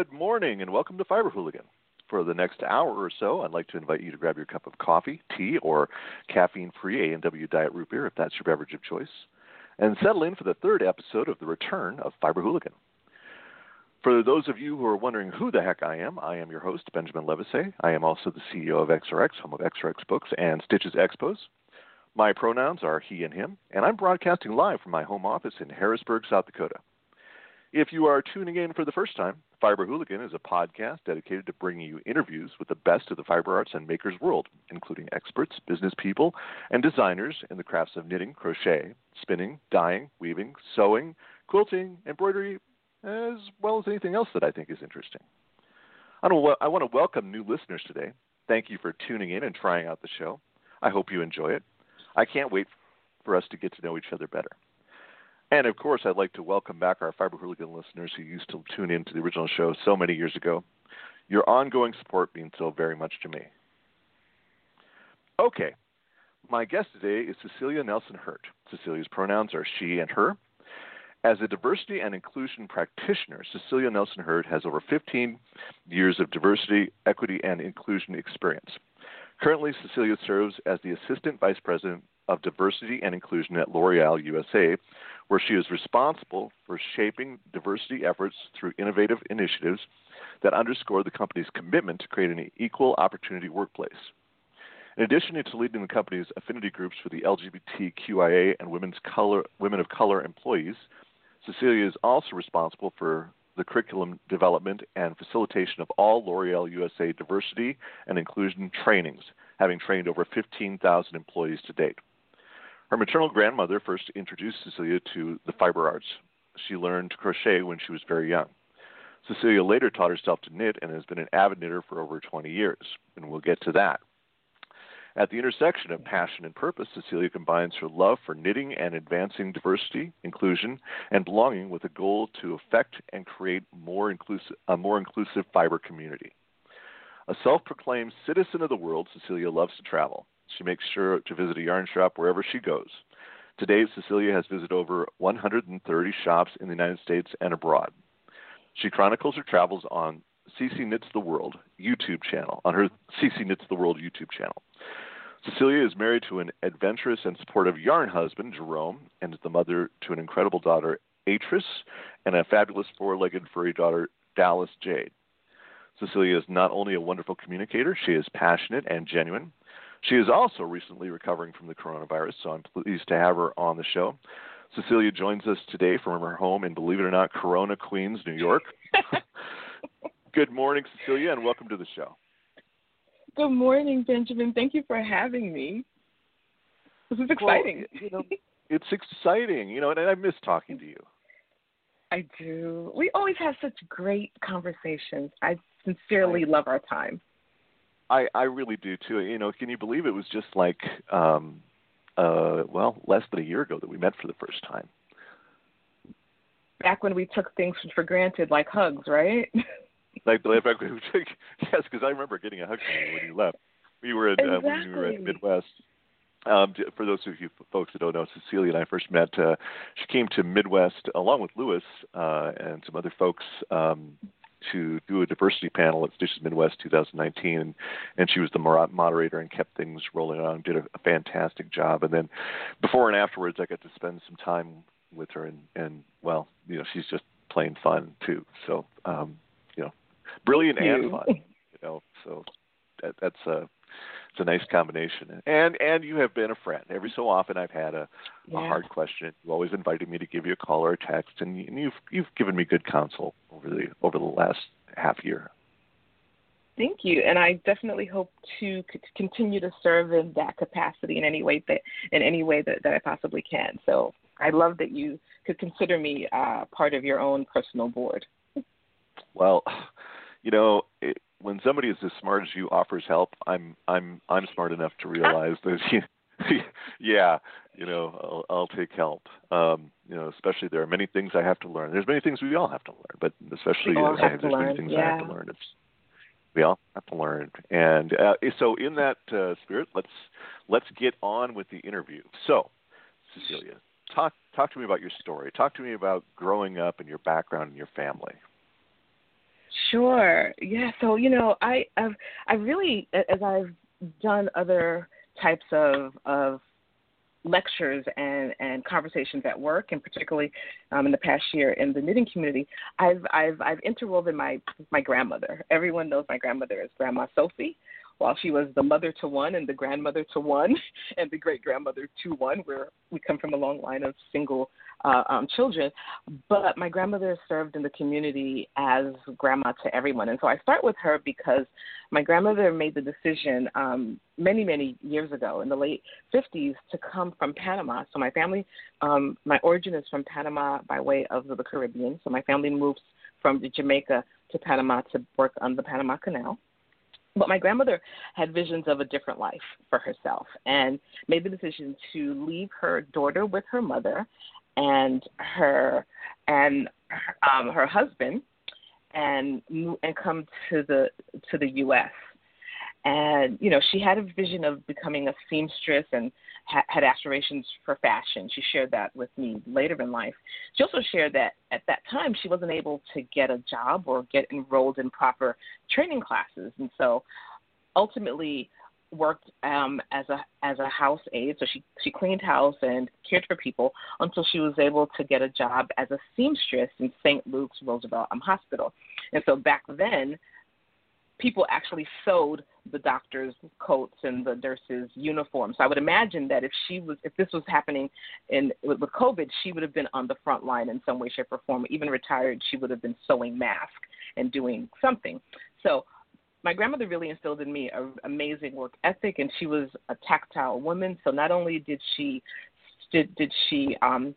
Good morning and welcome to Fiber Hooligan. For the next hour or so, I'd like to invite you to grab your cup of coffee, tea, or caffeine free A&W Diet Root Beer if that's your beverage of choice, and settle in for the third episode of the return of Fiber Hooligan. For those of you who are wondering who the heck I am, I am your host, Benjamin Levisay. I am also the CEO of XRX, home of XRX Books and Stitches Expos. My pronouns are he and him, and I'm broadcasting live from my home office in Harrisburg, South Dakota. If you are tuning in for the first time, Fiber Hooligan is a podcast dedicated to bringing you interviews with the best of the fiber arts and makers world, including experts, business people, and designers in the crafts of knitting, crochet, spinning, dyeing, weaving, sewing, quilting, embroidery, as well as anything else that I think is interesting. I want to welcome new listeners today. Thank you for tuning in and trying out the show. I hope you enjoy it. I can't wait for us to get to know each other better. And of course, I'd like to welcome back our Fiber Hooligan listeners who used to tune in to the original show so many years ago. Your ongoing support means so very much to me. Okay, my guest today is Cecilia Nelson Hurt. Cecilia's pronouns are she and her. As a diversity and inclusion practitioner, Cecilia Nelson Hurt has over 15 years of diversity, equity, and inclusion experience. Currently, Cecilia serves as the Assistant Vice President of Diversity and Inclusion at L'Oreal USA, where she is responsible for shaping diversity efforts through innovative initiatives that underscore the company's commitment to create an equal opportunity workplace. In addition to leading the company's affinity groups for the LGBTQIA and women's color, women of color employees, Cecilia is also responsible for the curriculum development and facilitation of all L'Oreal USA diversity and inclusion trainings, having trained over 15,000 employees to date. Her maternal grandmother first introduced Cecilia to the fiber arts. She learned to crochet when she was very young. Cecilia later taught herself to knit and has been an avid knitter for over 20 years, and we'll get to that. At the intersection of passion and purpose, Cecilia combines her love for knitting and advancing diversity, inclusion, and belonging with a goal to affect and create more inclusive, a more inclusive fiber community. A self proclaimed citizen of the world, Cecilia loves to travel. She makes sure to visit a yarn shop wherever she goes. To date, Cecilia has visited over 130 shops in the United States and abroad. She chronicles her travels on Ceci Knits the World YouTube channel, on her Ceci Knits the World YouTube channel. Cecilia is married to an adventurous and supportive yarn husband, Jerome, and is the mother to an incredible daughter, Atris, and a fabulous four legged furry daughter, Dallas Jade. Cecilia is not only a wonderful communicator, she is passionate and genuine. She is also recently recovering from the coronavirus, so I'm pleased to have her on the show. Cecilia joins us today from her home in, believe it or not, Corona, Queens, New York. Good morning, Cecilia, and welcome to the show. Good morning, Benjamin. Thank you for having me. This is exciting. Well, you know, it's exciting, you know, and I miss talking to you. I do. We always have such great conversations. I sincerely love our time. I I really do too. You know, can you believe it was just like um uh well, less than a year ago that we met for the first time. Back when we took things for granted like hugs, right? like the back when we took yes, because I remember getting a hug from you when you left. We were in exactly. uh, when we were in Midwest. Um, for those of you folks that don't know, Cecilia and I first met. Uh, she came to Midwest along with Lewis uh, and some other folks um, to do a diversity panel at Stitches Midwest 2019, and, and she was the moderator and kept things rolling on. Did a, a fantastic job. And then before and afterwards, I got to spend some time with her, and and well, you know, she's just plain fun too. So um, you know, brilliant and fun. You know, so that, that's a it's a nice combination. And and you have been a friend. Every so often, I've had a, yeah. a hard question. You always invited me to give you a call or a text, and, you, and you've you've given me good counsel over the over the last half year. Thank you, and I definitely hope to c- continue to serve in that capacity in any way that in any way that, that I possibly can. So I love that you could consider me uh, part of your own personal board. Well, you know, it, when somebody is as smart as you offers help, I'm I'm I'm smart enough to realize that you, yeah, you know, I'll, I'll take help. Um, you know, especially there are many things I have to learn. There's many things we all have to learn, but especially all there's learn. many things yeah. I have to learn. It's we all have to learn. And uh, so, in that uh, spirit, let's let's get on with the interview. So, Cecilia, talk talk to me about your story. Talk to me about growing up and your background and your family. Sure. Yeah. So you know, I I've I really as I've done other types of of lectures and, and conversations at work, and particularly um, in the past year in the knitting community, I've I've I've interwoven my my grandmother. Everyone knows my grandmother as Grandma Sophie, while she was the mother to one and the grandmother to one and the great grandmother to one, where we come from a long line of single uh, um, children. But my grandmother served in the community as grandma to everyone. And so I start with her because my grandmother made the decision um, many, many years ago in the late 50s to come from Panama. So my family, um, my origin is from Panama by way of the Caribbean. So my family moves from Jamaica to Panama to work on the Panama Canal. But my grandmother had visions of a different life for herself and made the decision to leave her daughter with her mother and her and um, her husband and and come to the to the U.S. And you know, she had a vision of becoming a seamstress and ha- had aspirations for fashion. She shared that with me later in life. She also shared that at that time she wasn't able to get a job or get enrolled in proper training classes, and so ultimately worked um, as a as a house aide. So she she cleaned house and cared for people until she was able to get a job as a seamstress in St. Luke's Roosevelt um, Hospital. And so back then, people actually sewed the doctors' coats and the nurses' uniforms. So I would imagine that if she was, if this was happening in with, with COVID, she would have been on the front line in some way, shape, or form. Even retired, she would have been sewing masks and doing something. So my grandmother really instilled in me an amazing work ethic, and she was a tactile woman. So not only did she did did she um,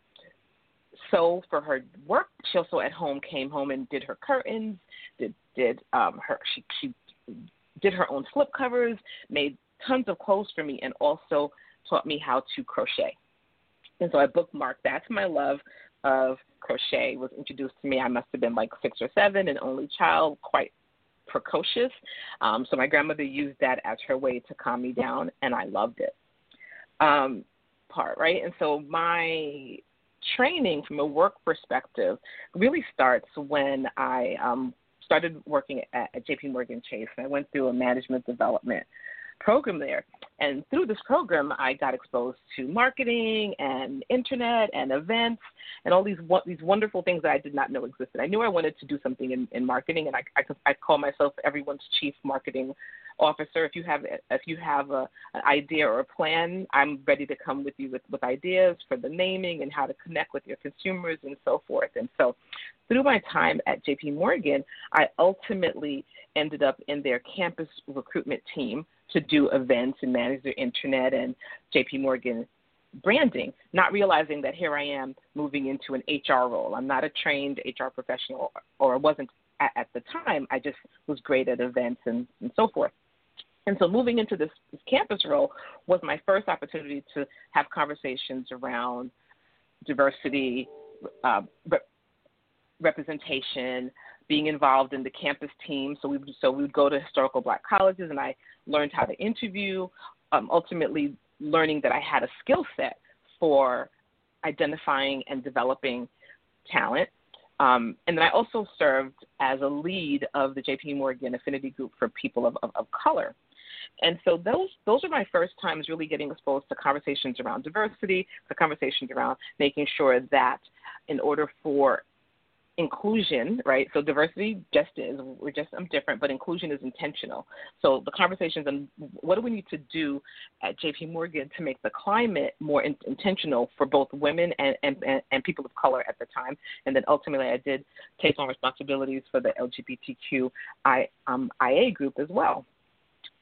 sew for her work, she also at home came home and did her curtains, did did um, her she she did her own slip covers, made tons of clothes for me, and also taught me how to crochet. And so I bookmarked. That's my love of crochet. Was introduced to me. I must have been like six or seven, an only child, quite precocious. Um, so my grandmother used that as her way to calm me down, and I loved it. Um, part right, and so my training from a work perspective really starts when I um, started working at, at JP Morgan Chase. And I went through a management development program there. And through this program, I got exposed to marketing and internet and events and all these these wonderful things that I did not know existed. I knew I wanted to do something in, in marketing, and I, I I call myself everyone's chief marketing officer. If you have if you have a, an idea or a plan, I'm ready to come with you with, with ideas for the naming and how to connect with your consumers and so forth. And so, through my time at JP Morgan, I ultimately ended up in their campus recruitment team to do events and manage their internet and JP Morgan branding, not realizing that here I am moving into an HR role. I'm not a trained HR professional, or wasn't at, at the time. I just was great at events and, and so forth. And so moving into this, this campus role was my first opportunity to have conversations around diversity, uh, rep- representation, being involved in the campus team. So we would, so we would go to historical black colleges, and I learned how to interview. Um, ultimately, learning that I had a skill set for identifying and developing talent. Um, and then I also served as a lead of the JP Morgan Affinity Group for People of, of, of Color. And so those those are my first times really getting exposed to conversations around diversity, the conversations around making sure that in order for inclusion, right? So diversity just is we're just I'm different, but inclusion is intentional. So the conversations on what do we need to do at JP Morgan to make the climate more in, intentional for both women and, and, and people of color at the time, and then ultimately I did take on responsibilities for the LGBTQ I, um, group as well.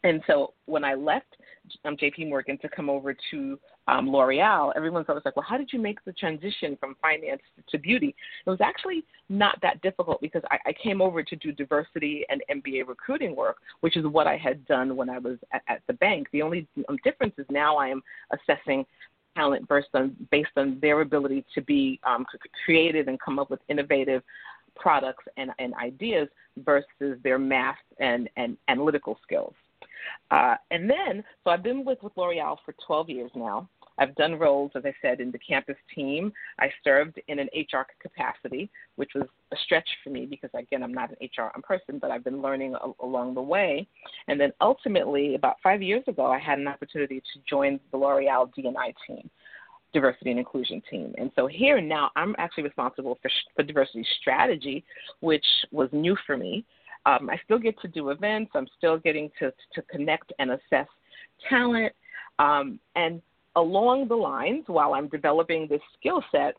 And so when I left um, JP Morgan to come over to um, L'Oreal, everyone's always like, well, how did you make the transition from finance to beauty? It was actually not that difficult because I, I came over to do diversity and MBA recruiting work, which is what I had done when I was at, at the bank. The only um, difference is now I am assessing talent based on, based on their ability to be um, creative and come up with innovative products and, and ideas versus their math and, and analytical skills. Uh, and then, so I've been with, with L'Oreal for 12 years now. I've done roles, as I said, in the campus team. I served in an HR capacity, which was a stretch for me because, again, I'm not an HR person, but I've been learning a- along the way. And then ultimately, about five years ago, I had an opportunity to join the L'Oreal DNI team diversity and inclusion team. And so here now I'm actually responsible for, for diversity strategy, which was new for me. Um, I still get to do events. I'm still getting to to connect and assess talent. Um, and along the lines, while I'm developing this skill set,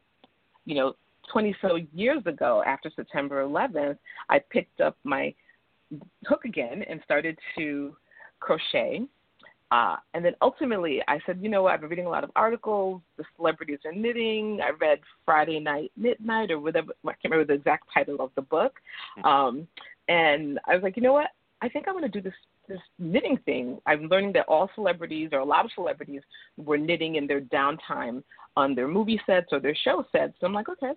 you know, 20 so years ago, after September 11th, I picked up my hook again and started to crochet. Uh, and then ultimately, I said, you know what? I've been reading a lot of articles. The celebrities are knitting. I read Friday Night Midnight or whatever. I can't remember the exact title of the book. Hmm. Um, and I was like, you know what? I think I'm going to do this this knitting thing. I'm learning that all celebrities or a lot of celebrities were knitting in their downtime on their movie sets or their show sets. So I'm like, okay.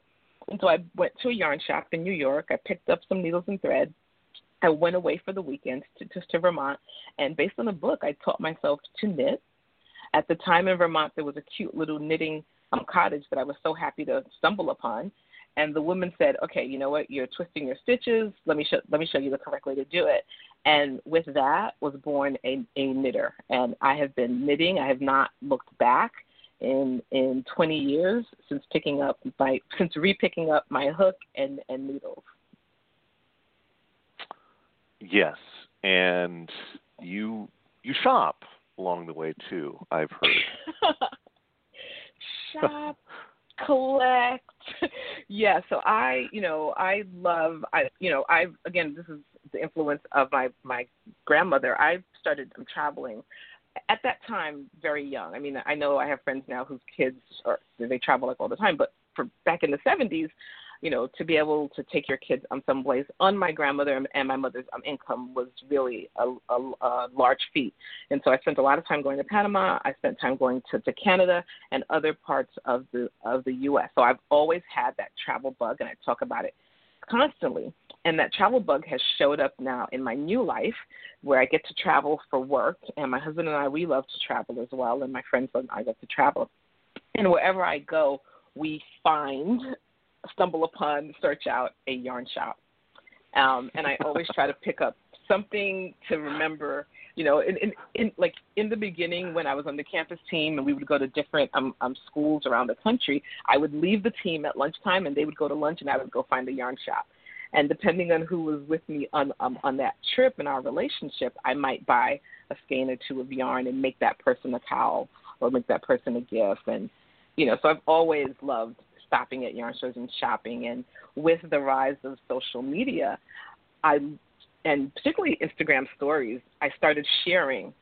And so I went to a yarn shop in New York. I picked up some needles and thread. I went away for the weekend to, to, to Vermont, and based on a book, I taught myself to knit. At the time in Vermont, there was a cute little knitting um, cottage that I was so happy to stumble upon and the woman said, "Okay, you know what? You're twisting your stitches. Let me show let me show you the correct way to do it." And with that was born a, a knitter, and I have been knitting. I have not looked back in in 20 years since picking up my since repicking up my hook and and needles. Yes, and you you shop along the way too. I've heard. shop collect. yeah, so I, you know, I love I you know, I again this is the influence of my my grandmother. I started I'm traveling at that time very young. I mean, I know I have friends now whose kids are they travel like all the time, but for back in the 70s, you know, to be able to take your kids um, someplace on my grandmother and my mother's um, income was really a, a, a large feat. And so I spent a lot of time going to Panama. I spent time going to, to Canada and other parts of the of the U.S. So I've always had that travel bug, and I talk about it constantly. And that travel bug has showed up now in my new life where I get to travel for work. And my husband and I, we love to travel as well. And my friends and I love to travel. And wherever I go, we find stumble upon, search out a yarn shop. Um, and I always try to pick up something to remember. You know, in, in, in like in the beginning when I was on the campus team and we would go to different um, um, schools around the country, I would leave the team at lunchtime and they would go to lunch and I would go find a yarn shop. And depending on who was with me on um, on that trip and our relationship, I might buy a skein or two of yarn and make that person a cowl or make that person a gift. And you know, so I've always loved stopping at yarn stores and shopping. And with the rise of social media, I and particularly Instagram stories, I started sharing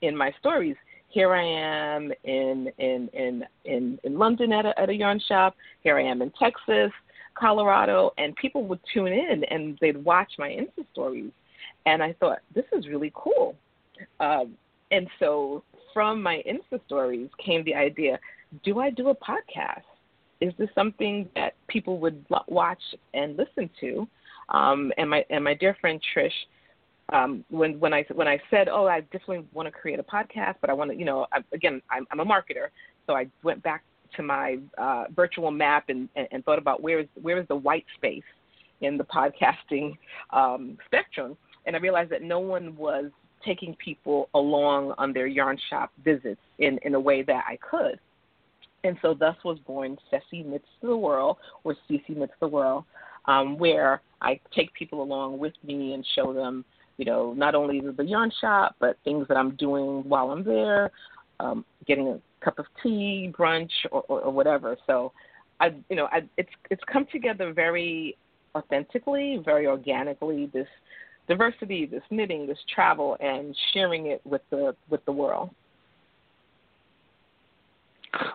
in my stories. Here I am in in in in, in London at a, at a yarn shop. Here I am in Texas, Colorado, and people would tune in and they'd watch my Insta stories, and I thought this is really cool. Um, and so from my Insta stories came the idea: Do I do a podcast? Is this something that people would watch and listen to? Um, and my and my dear friend Trish, um, when when I when I said, oh, I definitely want to create a podcast, but I want to, you know, I, again, I'm, I'm a marketer, so I went back to my uh, virtual map and, and, and thought about where is where is the white space in the podcasting um, spectrum, and I realized that no one was taking people along on their yarn shop visits in in a way that I could. And so thus was born Ceci Knits the World, or Cece Knits the World. um, where I take people along with me and show them, you know, not only the yarn shop, but things that I'm doing while I'm there, um, getting a cup of tea, brunch, or, or, or whatever. So, I, you know, I, it's it's come together very authentically, very organically. This diversity, this knitting, this travel, and sharing it with the with the world.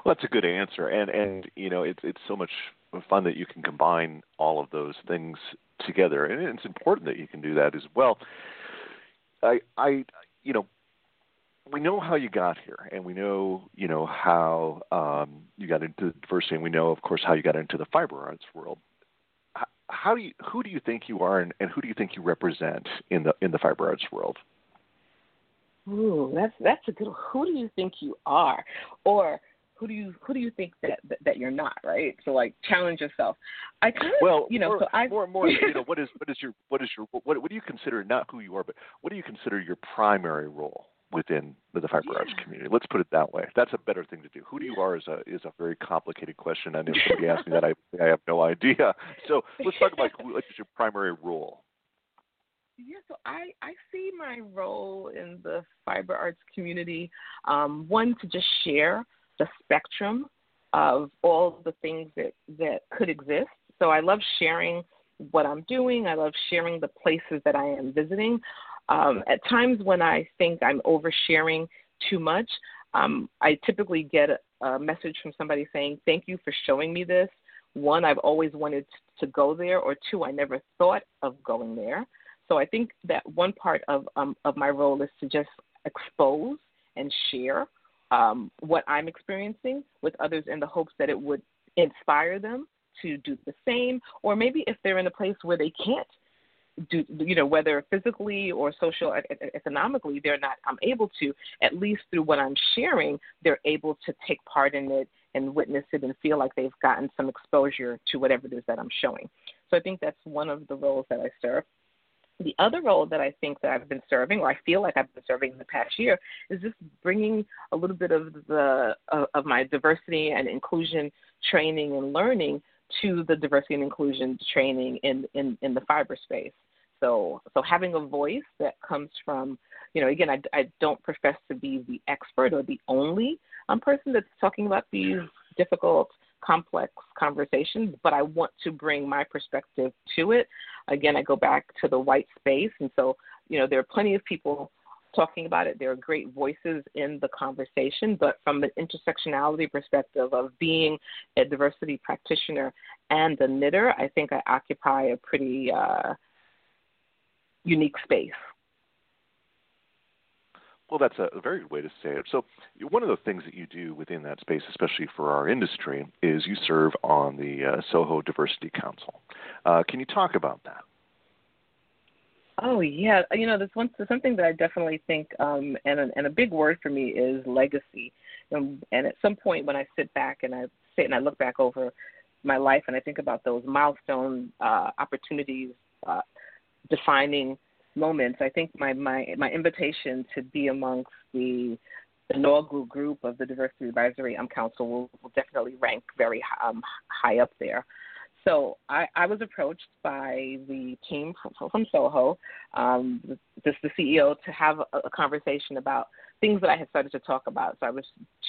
Well, that's a good answer, and and you know it's it's so much fun that you can combine all of those things together, and it's important that you can do that as well. I I you know we know how you got here, and we know you know how um, you got into diversity, and we know, of course, how you got into the fiber arts world. How do you who do you think you are, and, and who do you think you represent in the in the fiber arts world? Ooh, that's that's a good. Who do you think you are, or who do you who do you think that that, that you're not right? So like challenge yourself. I kind of well you know more, so i more more you know what is what is your what is your what what do you consider not who you are but what do you consider your primary role within the fiber yeah. arts community? Let's put it that way. That's a better thing to do. Who do you are is a is a very complicated question. And if somebody asks me that. I i have no idea. So let's talk about what is your primary role. Yeah, so I, I see my role in the fiber arts community, um, one to just share the spectrum of all the things that, that could exist. So I love sharing what I'm doing. I love sharing the places that I am visiting. Um, at times when I think I'm oversharing too much, um, I typically get a, a message from somebody saying, Thank you for showing me this. One, I've always wanted to go there, or two, I never thought of going there. So I think that one part of um, of my role is to just expose and share um, what I'm experiencing with others in the hopes that it would inspire them to do the same, or maybe if they're in a place where they can't do, you know, whether physically or social, economically, they're not I'm able to, at least through what I'm sharing, they're able to take part in it and witness it and feel like they've gotten some exposure to whatever it is that I'm showing. So I think that's one of the roles that I serve. The other role that I think that I've been serving, or I feel like I've been serving in the past year, is just bringing a little bit of the of, my diversity and inclusion training and learning to the diversity and inclusion training in, in, in the fiber space. So, so having a voice that comes from, you know, again, I, I don't profess to be the expert or the only um, person that's talking about these difficult complex conversations, but I want to bring my perspective to it. Again, I go back to the white space, and so you know there are plenty of people talking about it. There are great voices in the conversation, but from an intersectionality perspective of being a diversity practitioner and a knitter, I think I occupy a pretty uh, unique space. Well, that's a very good way to say it. So, one of the things that you do within that space, especially for our industry, is you serve on the uh, Soho Diversity Council. Uh, can you talk about that? Oh yeah, you know, this one something that I definitely think, um, and a, and a big word for me is legacy. And, and at some point, when I sit back and I sit and I look back over my life and I think about those milestone uh, opportunities, uh, defining moments, I think my my my invitation to be amongst the inaugural group of the Diversity Advisory um, Council will, will definitely rank very um, high up there. So I, I was approached by the team from, from Soho, um, this the CEO, to have a, a, conversation about things that I had started to talk about. So I was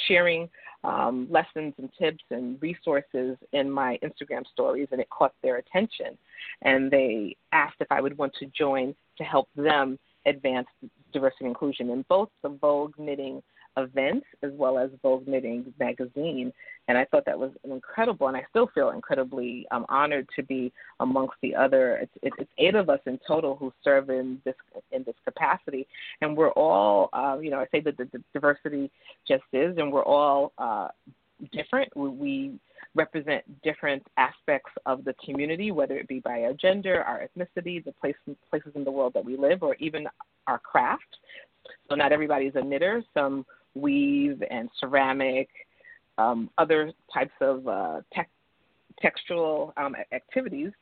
sharing um, lessons and tips and resources in my Instagram stories, and it caught their attention. And they asked if I would want to join to help them advance diversity and inclusion in both the Vogue knitting events as well as Vogue Knitting magazine. And I thought that was incredible, and I still feel incredibly um, honored to be amongst the other. It's, it's eight of us in total who serve in this in this capacity, and we're all, uh, you know, I say that the, the diversity just is, and we're all uh, different. We, represent different aspects of the community, whether it be by our gender, our ethnicity, the place, places in the world that we live, or even our craft. So not everybody is a knitter. Some weave and ceramic, um, other types of uh, textual um, activities.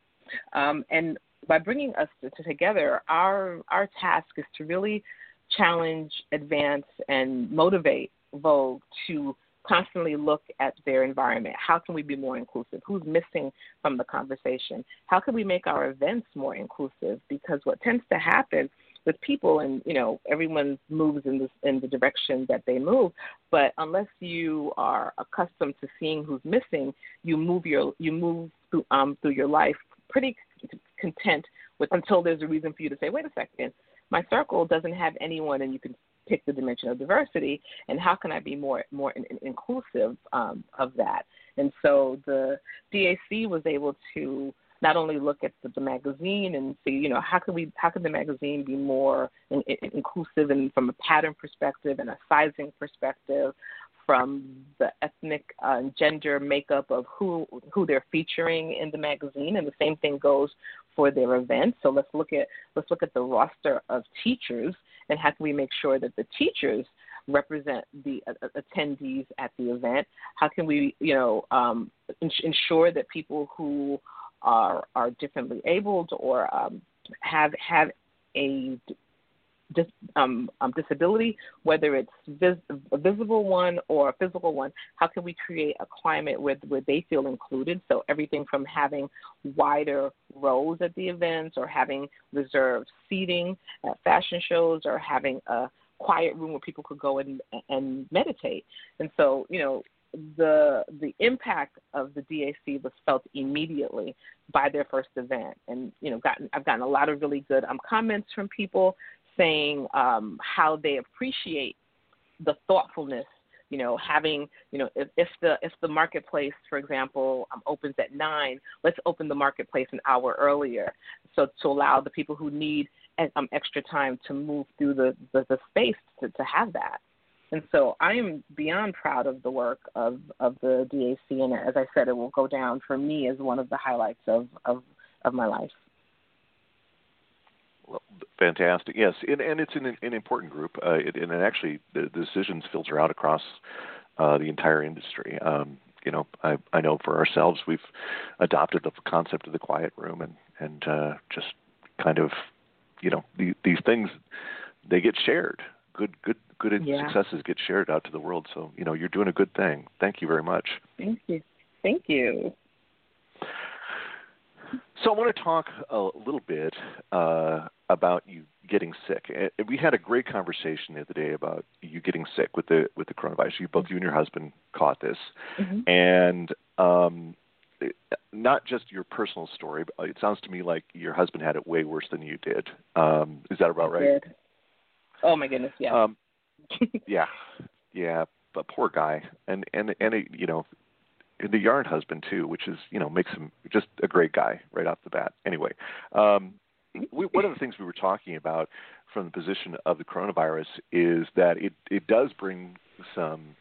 Um, and by bringing us to, to together, our, our task is to really challenge, advance, and motivate Vogue to constantly look at their environment. How can we be more inclusive? Who's missing from the conversation? How can we make our events more inclusive? Because what tends to happen with people and you know everyone moves in this in the direction that they move but unless you are accustomed to seeing who's missing you move your you move through um through your life pretty content with until there's a reason for you to say wait a second my circle doesn't have anyone and you can pick the dimension of diversity and how can I be more more in, in, inclusive um, of that. And so the DAC was able to not only look at the, the magazine and see, you know, how can we, how can the magazine be more in, in, inclusive and from a pattern perspective and a sizing perspective, from the ethnic uh, gender makeup of who who they're featuring in the magazine, and the same thing goes for their events. So let's look at let's look at the roster of teachers and how can we make sure that the teachers represent the uh, attendees at the event? How can we, you know, um, ensure that people who are are differently abled or um, have have a dis, um, um, disability, whether it's vis, a visible one or a physical one, how can we create a climate where, where they feel included? So everything from having wider rows at the events or having reserved seating at fashion shows or having a quiet room where people could go and, and meditate. And so, you know, the the impact of the DAC was felt immediately by their first event, and you know, gotten I've gotten a lot of really good um, comments from people saying um, how they appreciate the thoughtfulness you know having you know if, if the if the marketplace for example um, opens at nine let's open the marketplace an hour earlier so to allow the people who need um, extra time to move through the the, the space to, to have that and so I am beyond proud of the work of, of the DAC, and as I said, it will go down for me as one of the highlights of, of, of my life. Well, fantastic. Yes, and, and it's an, an important group, uh, it, and it actually the, the decisions filter out across uh, the entire industry. Um, you know, I, I know for ourselves, we've adopted the concept of the quiet room, and and uh, just kind of, you know, the, these things they get shared. Good, good, good yeah. successes get shared out to the world. So you know, you're doing a good thing. Thank you very much. Thank you. Thank you. So I want to talk a little bit uh, about you getting sick. We had a great conversation the other day about you getting sick with the with the coronavirus. You both you and your husband caught this, mm-hmm. and um, not just your personal story. But it sounds to me like your husband had it way worse than you did. Um, is that about right? Did. Oh my goodness, yeah. Um, yeah, yeah. But poor guy, and and and it, you know the yarn husband too, which is you know makes him just a great guy right off the bat. Anyway, um, we, one of the things we were talking about from the position of the coronavirus is that it it does bring some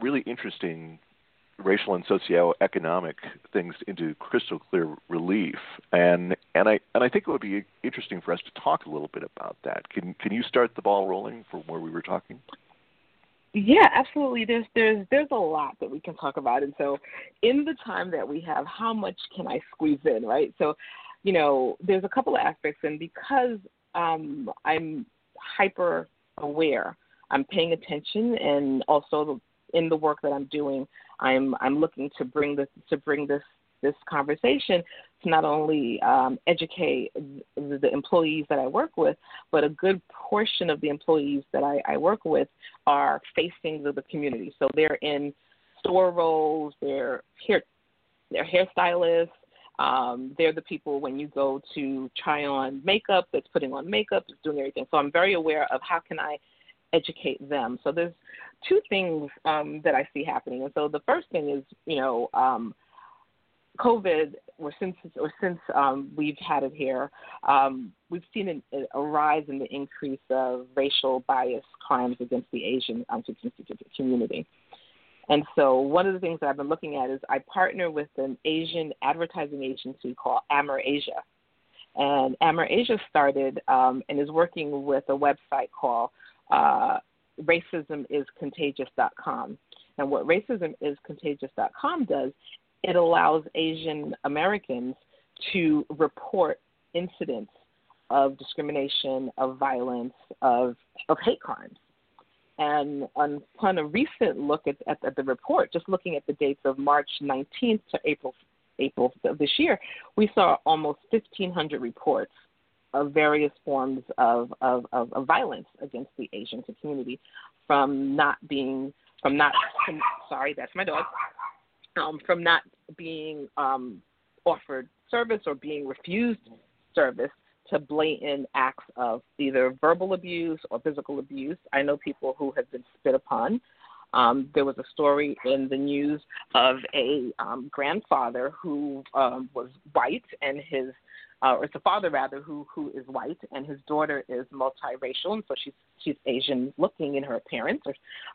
really interesting racial and socioeconomic things into crystal clear relief and and I and I think it would be interesting for us to talk a little bit about that. Can can you start the ball rolling from where we were talking? Yeah, absolutely. There's there's there's a lot that we can talk about, and so in the time that we have, how much can I squeeze in, right? So, you know, there's a couple of aspects, and because um, I'm hyper aware, I'm paying attention, and also in the work that I'm doing, I'm I'm looking to bring this to bring this this conversation to not only um, educate the, the employees that I work with, but a good portion of the employees that I, I work with are facing the, the community. So they're in store roles, they're hair, they're hairstylists, um, they're the people when you go to try on makeup that's putting on makeup, that's doing everything. So I'm very aware of how can I educate them. So there's two things um, that I see happening. And so the first thing is, you know, um, COVID, or since or since um, we've had it here, um, we've seen an, a rise in the increase of racial bias crimes against the Asian um, community. And so, one of the things that I've been looking at is I partner with an Asian advertising agency called Admerasia, and Admerasia started um, and is working with a website called uh, RacismIsContagious.com. And what RacismIsContagious.com does it allows Asian Americans to report incidents of discrimination, of violence, of, of hate crimes. and upon a recent look at, at, at the report, just looking at the dates of March 19th to April April of this year, we saw almost 1,500 reports of various forms of, of, of, of violence against the Asian community, from not being from not from, sorry that's my dog um, from not being um, offered service or being refused service to blatant acts of either verbal abuse or physical abuse. I know people who have been spit upon. Um, there was a story in the news of a um, grandfather who um, was white and his, uh, or it's a father rather, who who is white and his daughter is multiracial, and so she's she's Asian looking in her appearance.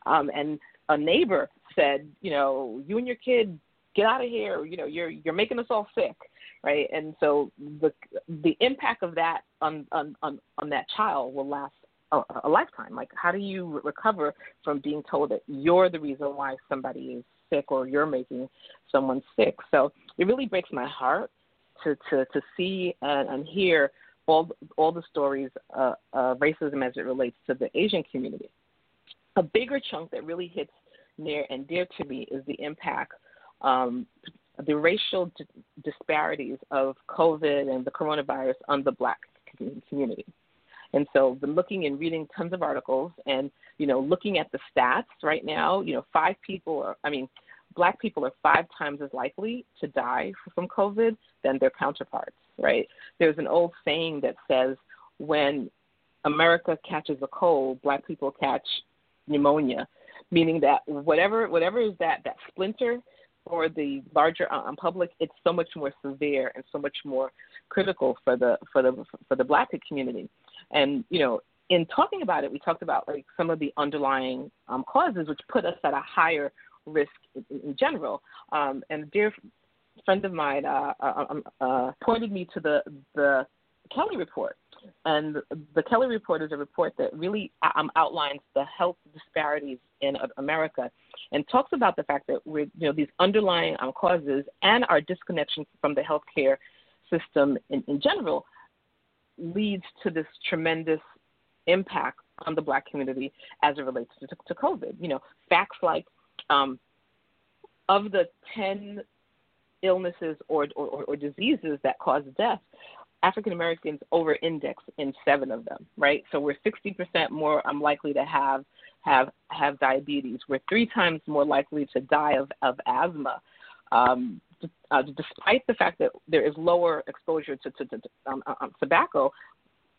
Um, and a neighbor said, you know, you and your kid get out of here. You know, you're you're making us all sick right? And so the the impact of that on on on, on that child will last a, a lifetime. Like, how do you recover from being told that you're the reason why somebody is sick or you're making someone sick? So it really breaks my heart to to to see and, and hear all all the stories uh, of racism as it relates to the Asian community. A bigger chunk that really hits near and dear to me is the impact um, the racial d- disparities of COVID and the coronavirus on the black community. And so, been looking and reading tons of articles, and you know, looking at the stats right now. You know, five people are. I mean, black people are five times as likely to die from COVID than their counterparts. Right? There's an old saying that says, when America catches a cold, black people catch pneumonia, meaning that whatever whatever is that that splinter for the larger um, public, it's so much more severe and so much more critical for the for the for the Black community. And you know, in talking about it, we talked about like some of the underlying um, causes which put us at a higher risk in, in general. Um, and a dear friend of mine uh, uh, um, uh, pointed me to the the Kelly report, and the Kelly report is a report that really um, outlines the health disparities in America and talks about the fact that we're, you know, these underlying um, causes and our disconnection from the healthcare system in, in general leads to this tremendous impact on the black community as it relates to, to COVID. You know, facts like um, of the 10 illnesses or, or, or diseases that cause death, African Americans over index in seven of them, right? So we're 60% more um, likely to have have have diabetes. We're three times more likely to die of of asthma. Um, uh, despite the fact that there is lower exposure to, to, to um, uh, um, tobacco,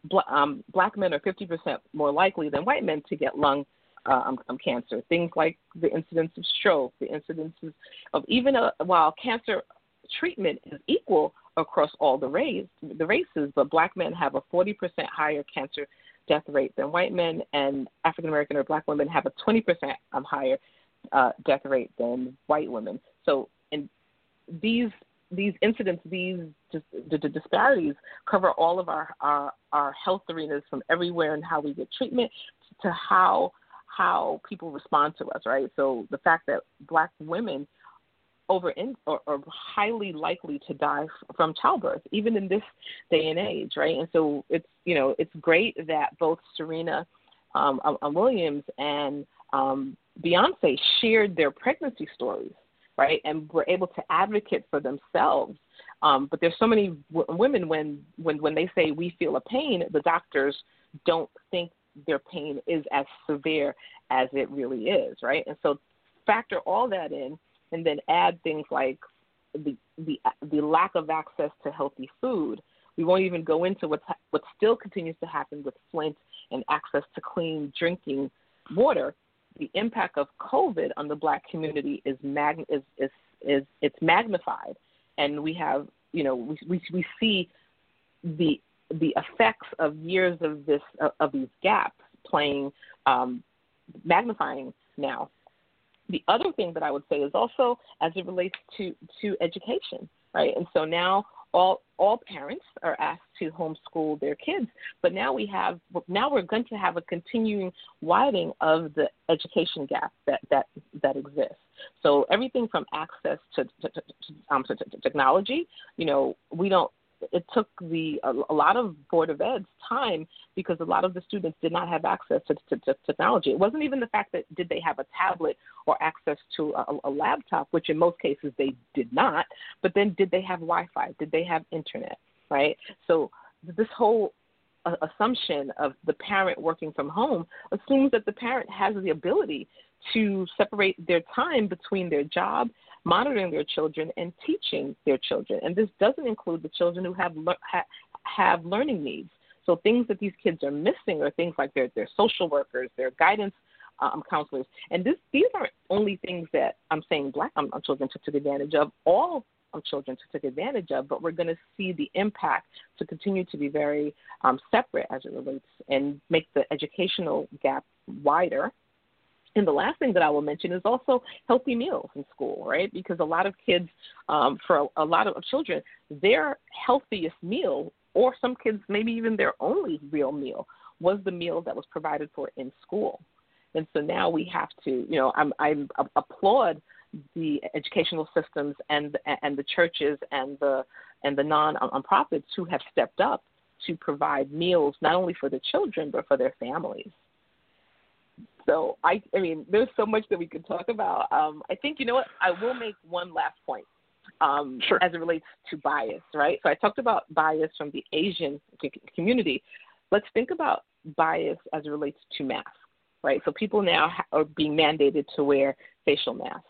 bl- um, black men are 50% more likely than white men to get lung um, um, cancer. Things like the incidence of stroke, the incidences of even a, while cancer treatment is equal across all the race the races, but black men have a 40% higher cancer death rate than white men, and African American or black women have a 20% um, higher uh, death rate than white women. So, in these these incidents, these the, the disparities cover all of our, our our health arenas from everywhere and how we get treatment to how how people respond to us, right? So the fact that black women over in, or, or highly likely to die from childbirth, even in this day and age, right? And so it's you know it's great that both Serena um, um, um, Williams and um, Beyonce shared their pregnancy stories, right, and were able to advocate for themselves. Um, but there's so many w- women when when when they say we feel a pain, the doctors don't think their pain is as severe as it really is, right? And so factor all that in and then add things like the the the lack of access to healthy food. We won't even go into what what still continues to happen with Flint and access to clean drinking water. The impact of COVID on the Black community is mag is is is it's magnified, and we have you know we we, we see the the effects of years of this of these gaps playing um, magnifying now the other thing that I would say is also as it relates to to education, right? And so now all all parents are asked to homeschool their kids, but now we have now we're going to have a continuing widening of the education gap that that that exists. So everything from access to to, to, um, to, to technology, you know, we don't it took the a, lot of board of ed's time because a lot of the students did not have access to, to, to technology. It wasn't even the fact that did they have a tablet or access to a, a laptop, which in most cases they did not. But then did they have Wi-Fi? Did they have internet? Right. So this whole uh, assumption of the parent working from home assumes that the parent has the ability to separate their time between their job, monitoring their children, and teaching their children. And this doesn't include the children who have ha, have learning needs. So things that these kids are missing are things like their their social workers, their guidance um, counselors. And this, these aren't only things that I'm saying black um, children took, took advantage of. All um, children took advantage of, but we're going to see the impact to continue to be very um, separate as it relates and make the educational gap wider and the last thing that I will mention is also healthy meals in school, right? Because a lot of kids, um, for a, a lot of children, their healthiest meal, or some kids maybe even their only real meal, was the meal that was provided for in school. And so now we have to, you know, I'm, I applaud the educational systems and and the churches and the and the non-profits who have stepped up to provide meals not only for the children but for their families. So I, I mean, there's so much that we could talk about. Um, I think you know what? I will make one last point um, sure. as it relates to bias, right? So I talked about bias from the Asian community. Let's think about bias as it relates to masks, right? So people now are being mandated to wear facial masks.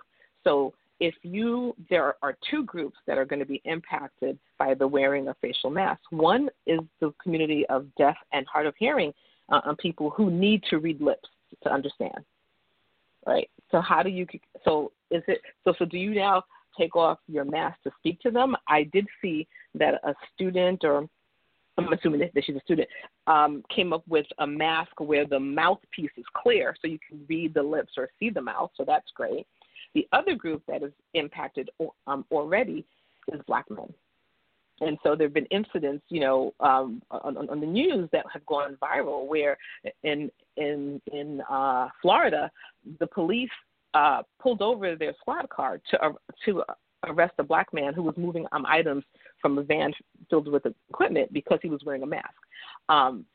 So if you there are two groups that are going to be impacted by the wearing of facial masks. One is the community of deaf and hard of hearing uh, people who need to read lips to understand. Right. So how do you? So is it? So so do you now take off your mask to speak to them? I did see that a student or I'm assuming that she's a student, um, came up with a mask where the mouthpiece is clear so you can read the lips or see the mouth, so that's great. The other group that is impacted um, already is black men. And so there have been incidents, you know, um, on, on the news that have gone viral where in in in uh, Florida, the police uh, pulled over their squad car to uh, to arrest a black man who was moving um, items from a van filled with equipment because he was wearing a mask. Um,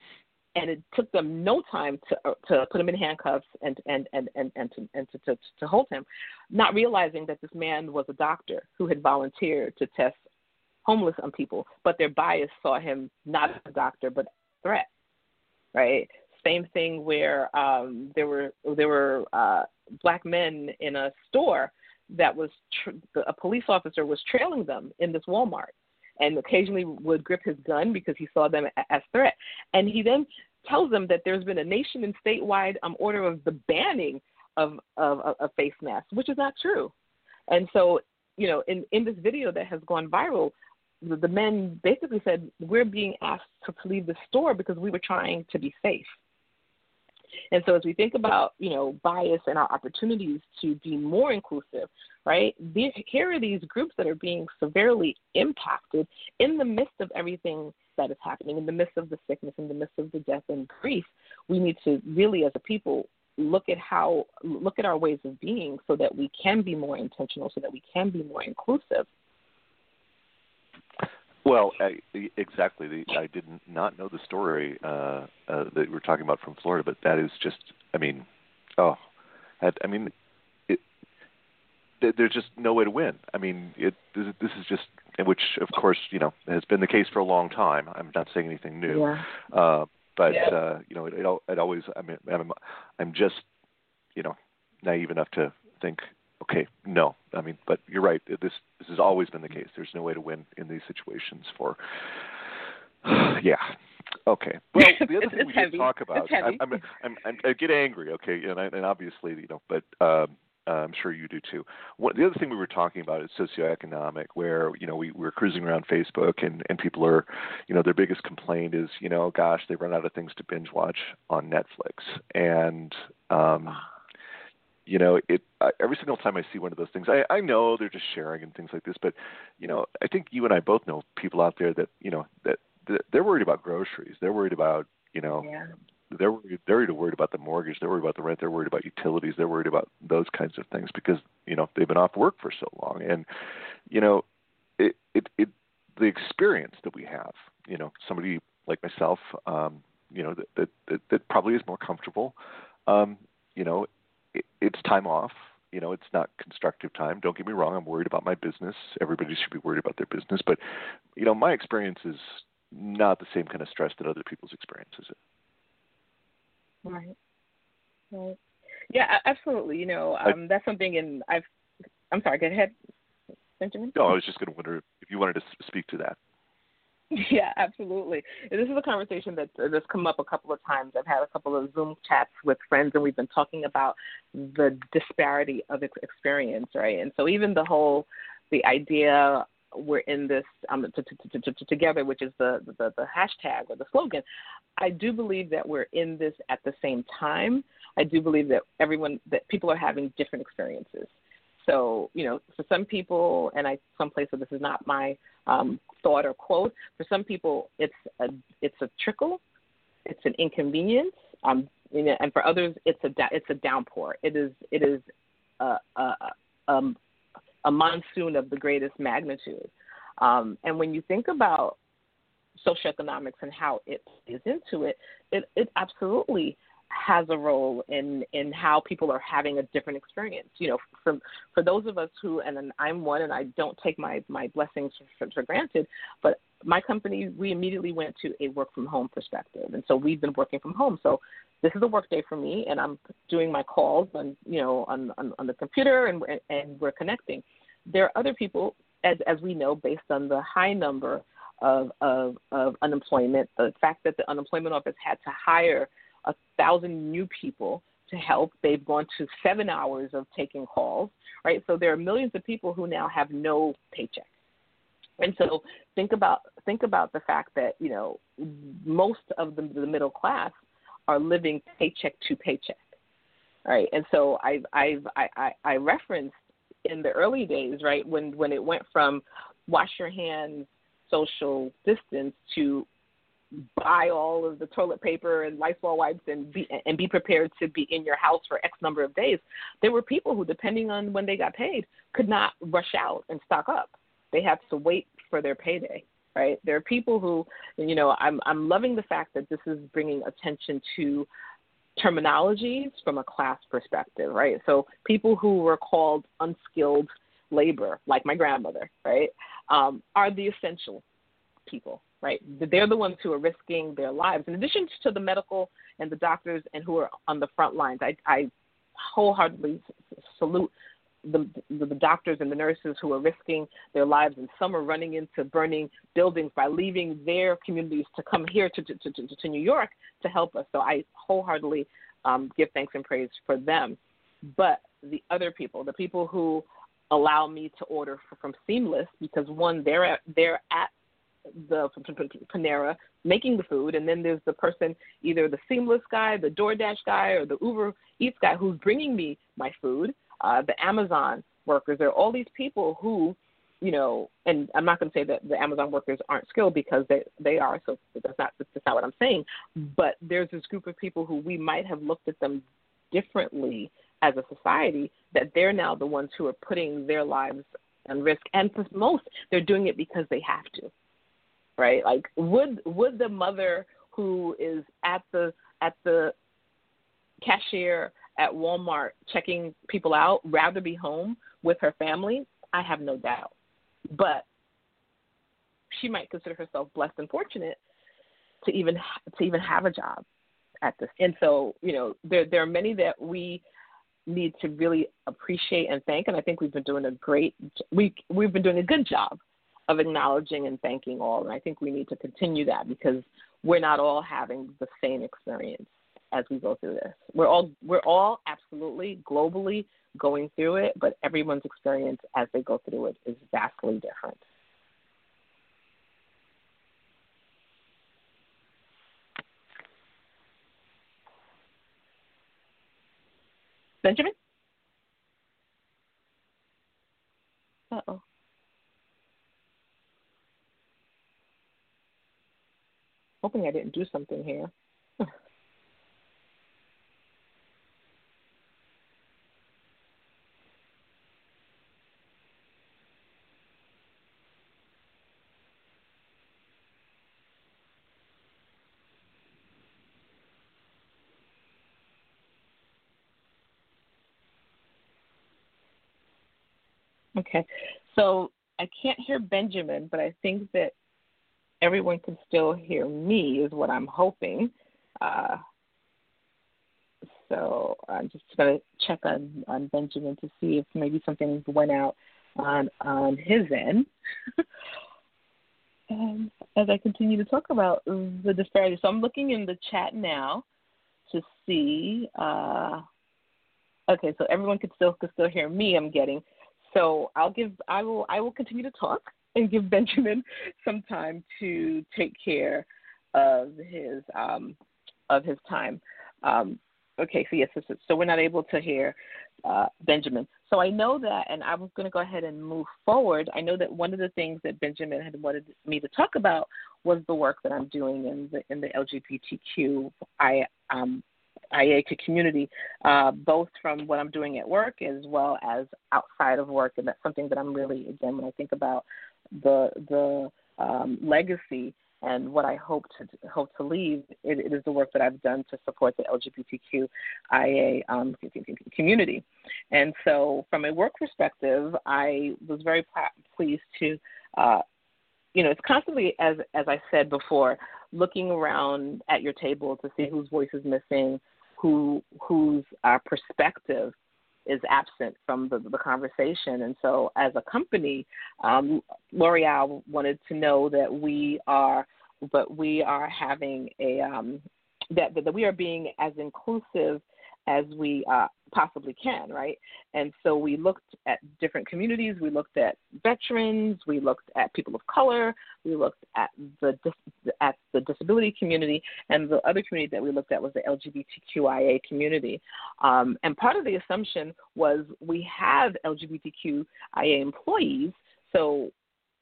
and it took them no time to uh, to put him in handcuffs and and and and, and to and to, to to hold him, not realizing that this man was a doctor who had volunteered to test homeless on people, but their bias saw him not as a doctor but a threat, right? Same thing where um, there were there were uh, black men in a store that was a police officer was trailing them in this Walmart, and occasionally would grip his gun because he saw them as threat, and he then tells them that there's been a nation and statewide um, order of the banning of, of, of face masks, which is not true. And so, you know, in, in this video that has gone viral, the, the men basically said, We're being asked to leave the store because we were trying to be safe. And so as we think about, you know, bias and our opportunities to be more inclusive, right? These, here are these groups that are being severely impacted in the midst of everything that is happening, in the midst of the sickness, in the midst of the death and grief. We need to really, as a people, look at how look at our ways of being so that we can be more intentional, so that we can be more inclusive. Well, I, exactly. The, I did not know the story uh, uh, that we're talking about from Florida, but that is just. I mean, oh, I, I mean, it, there's just no way to win. I mean, it, this, this is just, which of course, you know, has been the case for a long time. I'm not saying anything new, yeah. uh, but yeah. uh, you know, it, it, it always. I mean, I'm, I'm just, you know, naive enough to think okay, no. I mean, but you're right. This this has always been the case. There's no way to win in these situations. For yeah, okay. Well, the other thing we heavy. did talk about, I'm, I'm, I'm, I'm, i get angry, okay, and, I, and obviously, you know, but. Um, I'm sure you do too. What, the other thing we were talking about is socioeconomic, where you know we we're cruising around Facebook and and people are, you know, their biggest complaint is you know, gosh, they run out of things to binge watch on Netflix, and um, you know, it uh, every single time I see one of those things, I, I know they're just sharing and things like this, but you know, I think you and I both know people out there that you know that, that they're worried about groceries, they're worried about you know, yeah. they're worried, they're worried about the mortgage, they're worried about the rent, they're worried about utilities, they're worried about those kinds of things because you know they've been off work for so long, and you know, it it it the experience that we have. You know, somebody like myself, um, you know, that, that that, that probably is more comfortable. Um, you know, it, it's time off. You know, it's not constructive time. Don't get me wrong. I'm worried about my business. Everybody should be worried about their business, but you know, my experience is not the same kind of stress that other people's experience is. Right. Right. Yeah, absolutely. You know, um, I, that's something, and I've. I'm sorry. Go ahead, Benjamin. No, I was just going to wonder if you wanted to speak to that. Yeah, absolutely. This is a conversation that that's come up a couple of times. I've had a couple of Zoom chats with friends, and we've been talking about the disparity of experience, right? And so even the whole, the idea we're in this um, t- t- t- together, which is the, the the hashtag or the slogan. I do believe that we're in this at the same time. I do believe that everyone that people are having different experiences. So you know, for some people, and I someplace where this is not my um, thought or quote. For some people, it's a it's a trickle, it's an inconvenience. Um, and for others, it's a it's a downpour. It is it is a, a, um, a monsoon of the greatest magnitude. Um, and when you think about socioeconomics and how it is into it, it, it absolutely has a role in in how people are having a different experience. You know, for for those of us who, and I'm one, and I don't take my my blessings for, for granted, but my company we immediately went to a work from home perspective, and so we've been working from home. So this is a work day for me, and I'm doing my calls on you know on on, on the computer, and and we're connecting. There are other people, as as we know, based on the high number of of, of unemployment, the fact that the unemployment office had to hire a thousand new people to help. They've gone to seven hours of taking calls, right? So there are millions of people who now have no paycheck. And so think about think about the fact that you know most of the, the middle class are living paycheck to paycheck, right? And so I've I've I, I, I referenced in the early days, right, when when it went from wash your hands, social distance to buy all of the toilet paper and Lysol wipes and be and be prepared to be in your house for X number of days. There were people who, depending on when they got paid, could not rush out and stock up. They had to wait for their payday. Right? There are people who, you know, I'm I'm loving the fact that this is bringing attention to terminologies from a class perspective, right? So people who were called unskilled labor, like my grandmother, right, um, are the essential people, right? They're the ones who are risking their lives. In addition to the medical and the doctors and who are on the front lines, I, I wholeheartedly salute the, the, the doctors and the nurses who are risking their lives, and some are running into burning buildings by leaving their communities to come here to, to, to, to New York to help us. So I wholeheartedly um, give thanks and praise for them. But the other people, the people who allow me to order from Seamless, because one, they're at, they're at the Panera making the food, and then there's the person, either the Seamless guy, the DoorDash guy, or the Uber Eats guy who's bringing me my food. Uh, the Amazon workers. There are all these people who, you know, and I'm not going to say that the Amazon workers aren't skilled because they they are. So that's not that's not what I'm saying. But there's this group of people who we might have looked at them differently as a society that they're now the ones who are putting their lives at risk and for most they're doing it because they have to right? Like would would the mother who is at the at the cashier at Walmart checking people out rather be home with her family? I have no doubt. But she might consider herself blessed and fortunate to even to even have a job at this. And so, you know, there there are many that we need to really appreciate and thank and I think we've been doing a great we we've been doing a good job of acknowledging and thanking all. And I think we need to continue that because we're not all having the same experience as we go through this. We're all we're all absolutely globally going through it, but everyone's experience as they go through it is vastly different. Benjamin? Uh oh. hoping I didn't do something here. okay. So I can't hear Benjamin, but I think that everyone can still hear me, is what I'm hoping. Uh, so I'm just going to check on, on Benjamin to see if maybe something went out on on his end. and as I continue to talk about the disparity, so I'm looking in the chat now to see. Uh, okay, so everyone could still could still hear me. I'm getting. So I'll give. I will. I will continue to talk and give Benjamin some time to take care of his um, of his time. Um, okay, so yes, so, we're not able to hear uh, Benjamin. So I know that, and I was going to go ahead and move forward. I know that one of the things that Benjamin had wanted me to talk about was the work that I'm doing in the in the LGBTQ I um, community, uh, both from what I'm doing at work as well as outside of work, and that's something that I'm really again when I think about the the um, legacy and what I hope to hope to leave, it, it is the work that I've done to support the LGBTQIA um, community. And so, from a work perspective, I was very pleased to, uh, you know, it's constantly as as I said before, looking around at your table to see whose voice is missing, who whose uh, perspective is absent from the, the conversation. And so, as a company, um, L'Oreal wanted to know that we are, but we are having a um, that, that we are being as inclusive as we uh, possibly can, right? And so we looked at different communities. We looked at veterans. We looked at people of color. We looked at the at the disability community, and the other community that we looked at was the LGBTQIA community. Um, and part of the assumption was we have LGBTQIA employees, so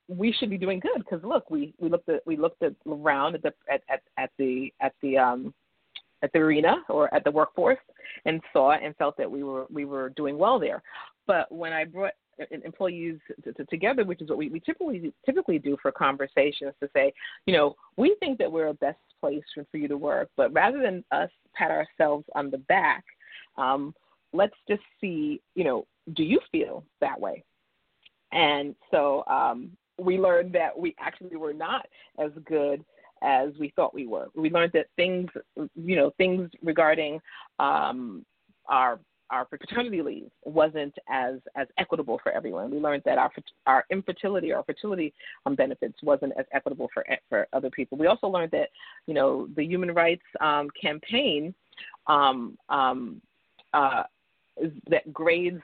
we should be doing good because look, we, we looked at we looked at around at the at, at, at the at the um, at the arena or at the workforce and saw and felt that we were we were doing well there. But when I brought employees to, to, together, which is what we, we typically typically do for conversations, to say, you know, we think that we're a best place for, for you to work, but rather than us pat ourselves on the back, um, let's just see, you know, do you feel that way? And so um, we learned that we actually were not as good as we thought we were. We learned that things, you know, things regarding um, our our paternity leave wasn't as as equitable for everyone. We learned that our our infertility, our fertility um, benefits wasn't as equitable for for other people. We also learned that you know the human rights um, campaign um, um, uh, that grades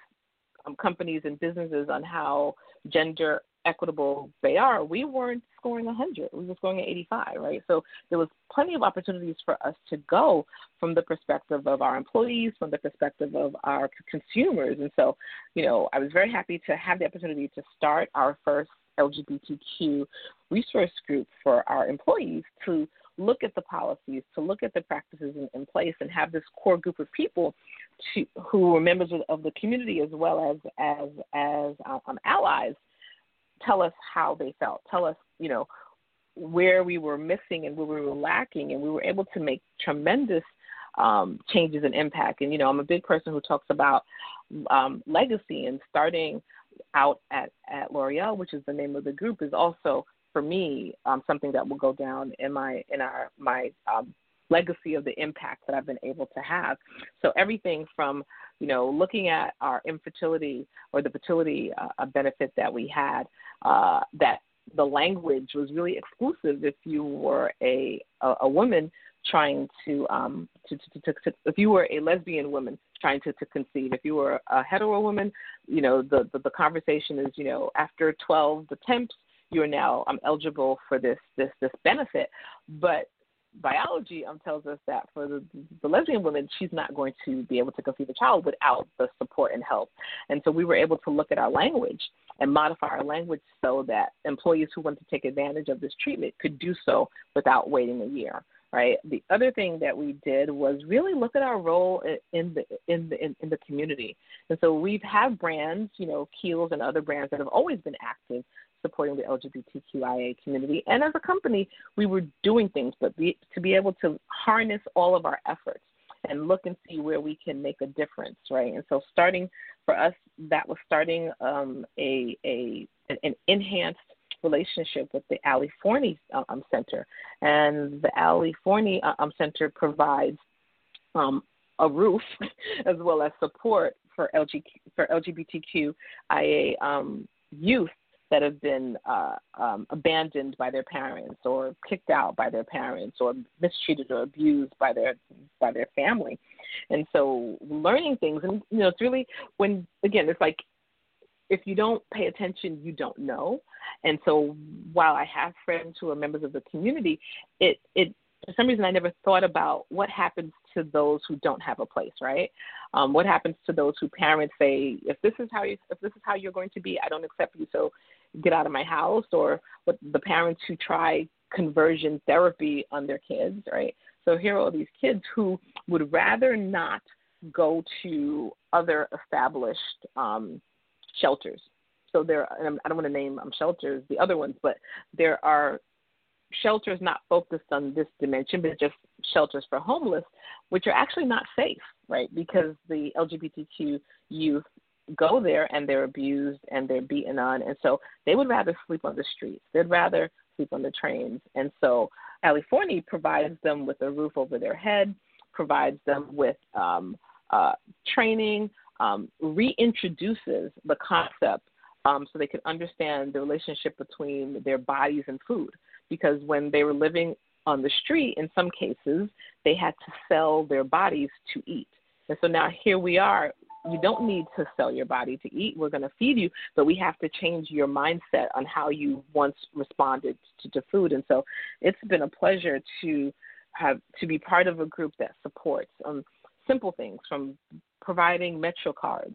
um, companies and businesses on how gender equitable they are, we weren't scoring 100. We were scoring at 85, right? So there was plenty of opportunities for us to go from the perspective of our employees, from the perspective of our consumers. And so, you know, I was very happy to have the opportunity to start our first LGBTQ resource group for our employees to look at the policies, to look at the practices in, in place, and have this core group of people to, who were members of, of the community as well as as as um, allies tell us how they felt, tell us, you know, where we were missing and where we were lacking, and we were able to make tremendous um, changes and impact. And you know, I'm a big person who talks about um, legacy and starting out at at L'Oreal, which is the name of the group, is also for me um, something that will go down in my in our my um, legacy of the impact that I've been able to have. So everything from you know looking at our infertility or the fertility uh, benefit that we had uh, that the language was really exclusive if you were a a, a woman trying to um to, to, to, to, if you were a lesbian woman trying to, to conceive if you were a hetero woman you know the, the the conversation is you know after 12 attempts you're now um, eligible for this this this benefit but biology um, tells us that for the, the lesbian woman, she's not going to be able to conceive a child without the support and help. And so we were able to look at our language and modify our language so that employees who want to take advantage of this treatment could do so without waiting a year. Right. The other thing that we did was really look at our role in the in the in, in the community, and so we've had brands, you know, Kiehl's and other brands that have always been active supporting the LGBTQIA community. And as a company, we were doing things, but be, to be able to harness all of our efforts and look and see where we can make a difference, right? And so starting for us, that was starting um, a a an enhanced relationship with the Ali Forney um, Center, and the Ali Forney um, Center provides um, a roof as well as support for LG for LGBTQIA um, youth that have been uh, um, abandoned by their parents or kicked out by their parents or mistreated or abused by their by their family. And so learning things and you know it's really when again it's like if you don't pay attention you don't know. And so while i have friends who are members of the community it it for some reason I never thought about what happens to those who don't have a place, right? Um, what happens to those who parents say, if this is how you, if this is how you're going to be, I don't accept you, so get out of my house, or what the parents who try conversion therapy on their kids, right? So here are all these kids who would rather not go to other established um, shelters. So there, I don't want to name um, shelters, the other ones, but there are shelters not focused on this dimension, but just shelters for homeless, which are actually not safe, right? Because the LGBTQ youth go there and they're abused and they're beaten on, and so they would rather sleep on the streets. They'd rather sleep on the trains, and so Ali Forney provides them with a roof over their head, provides them with um, uh, training, um, reintroduces the concept um, so they can understand the relationship between their bodies and food because when they were living on the street, in some cases, they had to sell their bodies to eat. And so now here we are. You don't need to sell your body to eat. We're going to feed you, but we have to change your mindset on how you once responded to, to food. And so it's been a pleasure to have to be part of a group that supports um, simple things from providing Metro cards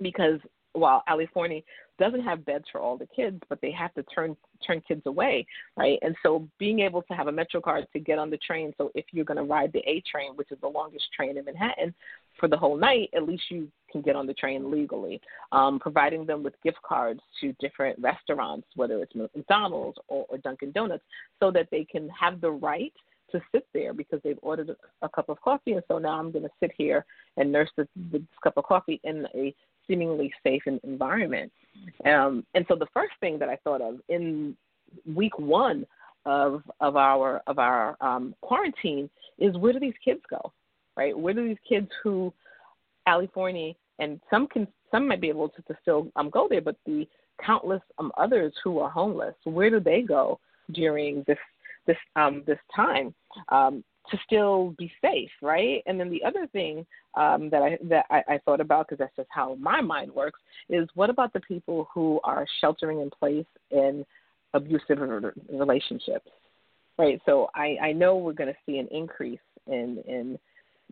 because while Ali Forney doesn't have beds for all the kids, but they have to turn turn kids away, right? And so being able to have a Metro card to get on the train, so if you're going to ride the A train, which is the longest train in Manhattan, for the whole night, at least you can get on the train legally. Um, providing them with gift cards to different restaurants, whether it's McDonald's or, or Dunkin' Donuts, so that they can have the right to sit there because they've ordered a, a cup of coffee, and so now I'm going to sit here and nurse this, this cup of coffee in a seemingly safe environment. Um, and so the first thing that I thought of in week one of of our of our um, quarantine is where do these kids go, right? Where do these kids who Ali Forney and some can some might be able to, to still um, go there, but the countless um, others who are homeless, where do they go during this this um, this time? Um, to still be safe, right? And then the other thing um, that I that I, I thought about because that's just how my mind works is what about the people who are sheltering in place in abusive relationships, right? So I, I know we're going to see an increase in in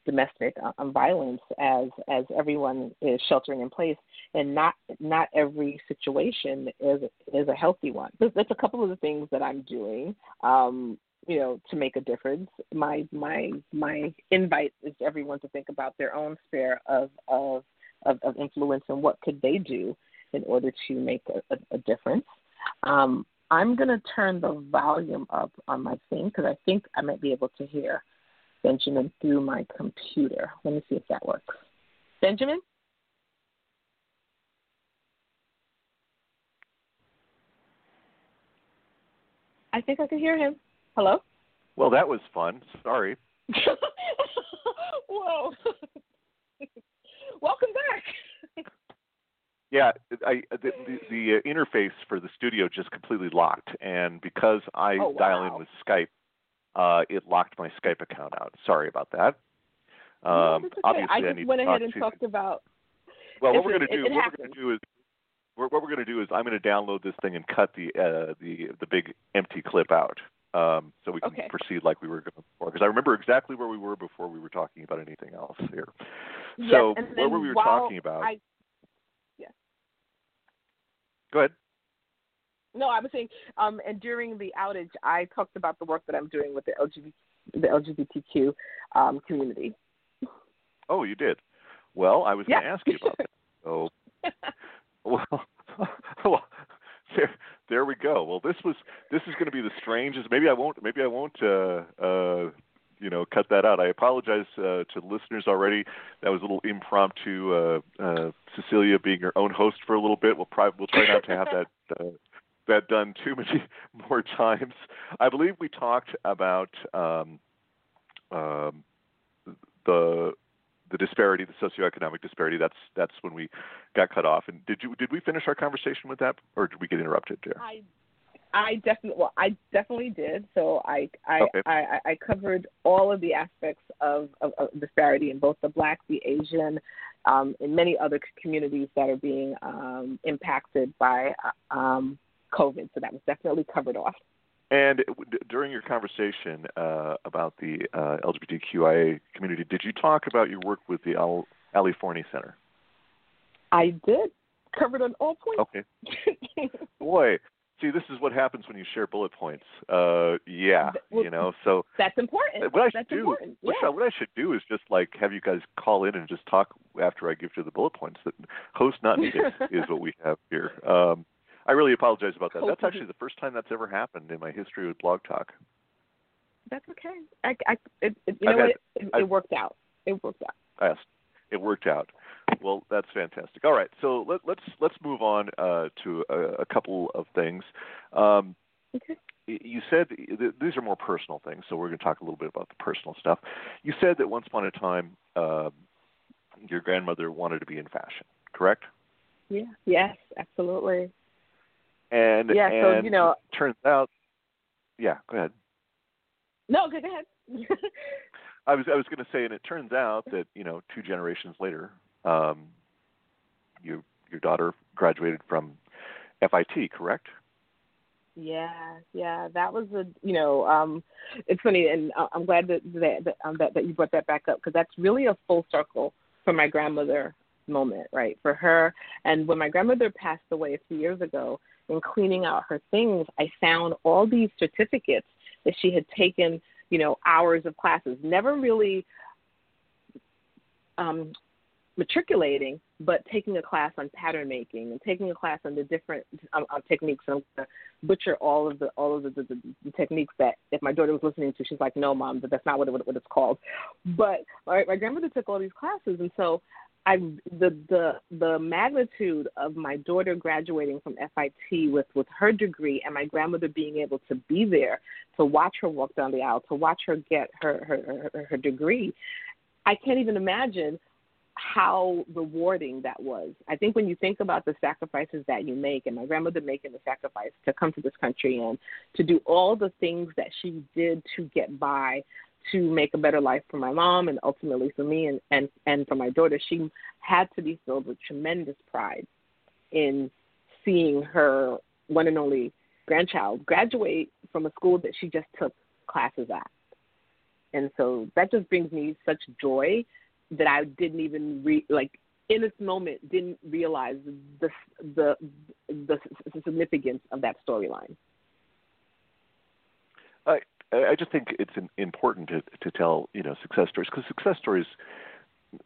domestic um, violence as as everyone is sheltering in place, and not not every situation is is a healthy one. That's a couple of the things that I'm doing. Um, you know to make a difference. My my my invite is everyone to think about their own sphere of of of, of influence and what could they do in order to make a, a, a difference. Um, i'm going to turn the volume up on my thing because i think i might be able to hear benjamin through my computer. Let me see if that works. Benjamin? I think I can hear him. Hello? Well, that was fun. Sorry. Whoa. Welcome back. yeah, I the, the, the interface for the studio just completely locked, and because I oh, wow. dial in with Skype, uh, it locked my Skype account out. Sorry about that. Um, no, okay. Obviously, I I just need went to ahead and to, talked about. Well, what we're going to do, what we're going to do is what we're going to do is I'm going to download this thing and cut the uh, the the big empty clip out, um, so we can okay. proceed like we were going before. Because I remember exactly where we were before we were talking about anything else here. Yes, so what were we while talking about? I, yes. Go ahead. No, I was saying, um, and during the outage, I talked about the work that I'm doing with the LGBT, the LGBTQ um, community. Oh, you did. Well, I was yeah. going to ask you about that. So, well, well, there, there we go. Well, this was this is going to be the strangest. Maybe I won't. Maybe I won't uh, uh, you know cut that out. I apologize uh, to listeners already. That was a little impromptu. Uh, uh, Cecilia being her own host for a little bit. We'll probably we'll try not to have that. Uh, that done too many more times. I believe we talked about um, um, the the disparity, the socioeconomic disparity. That's that's when we got cut off. And did you did we finish our conversation with that, or did we get interrupted there? I I definitely well, I definitely did. So I I, Okay. I I covered all of the aspects of, of, of disparity in both the Black, the Asian, um, and many other communities that are being um, impacted by uh, um, COVID. So that was definitely covered off. And d- during your conversation uh, about the uh, LGBTQIA community, did you talk about your work with the Al- Ali Forney Center? I did covered on all points. Okay. Boy, see, this is what happens when you share bullet points. Uh, yeah, Well, you know. So That's important. what I should That's do, important. what, yeah. I, what I should do is just like have you guys call in and just talk after I give you the bullet points. That host not needed is what we have here. Um, I really apologize about that. Host That's actually the first time that's ever happened in my history with Blog Talk. That's okay. I, I, it, it, you I've know had- what? It, it, worked out. It worked out. Yes, it worked out. Well, that's fantastic. All right, so let, let's let's move on uh, to a, a couple of things. Um, Okay. you said th- these are more personal things, so we're going to talk a little bit about the personal stuff. You said that once upon a time, uh, your grandmother wanted to be in fashion, correct? Yeah. Yes. Absolutely. And Yeah, so, you know- turns out, yeah, go ahead. No. Go ahead. I was I was going to say, and it turns out that you know two generations later, um, you your daughter graduated from FIT, correct? Yeah, yeah, that was a you know, um, it's funny, and I'm glad that that that, um, that, that you brought that back up because that's really a full circle for my grandmother moment, right? For her, and when my grandmother passed away a few years ago, in cleaning out her things, I found all these certificates that she had taken, you know, hours of classes, never really um, matriculating, but taking a class on pattern making and taking a class on the different um, um, techniques. And I'm to butcher all of the all of the, the, the, techniques that if my daughter was listening to, she's like, "No, mom, that's not what it, what it's called." But my, my grandmother took all these classes, and so I the the the magnitude of my daughter graduating from FIT with with her degree and my grandmother being able to be there to watch her walk down the aisle, to watch her get her her her, her degree. I can't even imagine how rewarding that was. I think when you think about the sacrifices that you make, and my grandmother making the sacrifice to come to this country and to do all the things that she did to get by, to make a better life for my mom and ultimately for me and, and, and for my daughter, she had to be filled with tremendous pride in seeing her one and only grandchild graduate from a school that she just took classes at. And so that just brings me such joy that I didn't even re- like in this moment didn't realize the the the, the significance of that storyline. I I just think it's an, important to to tell you know success stories because success stories,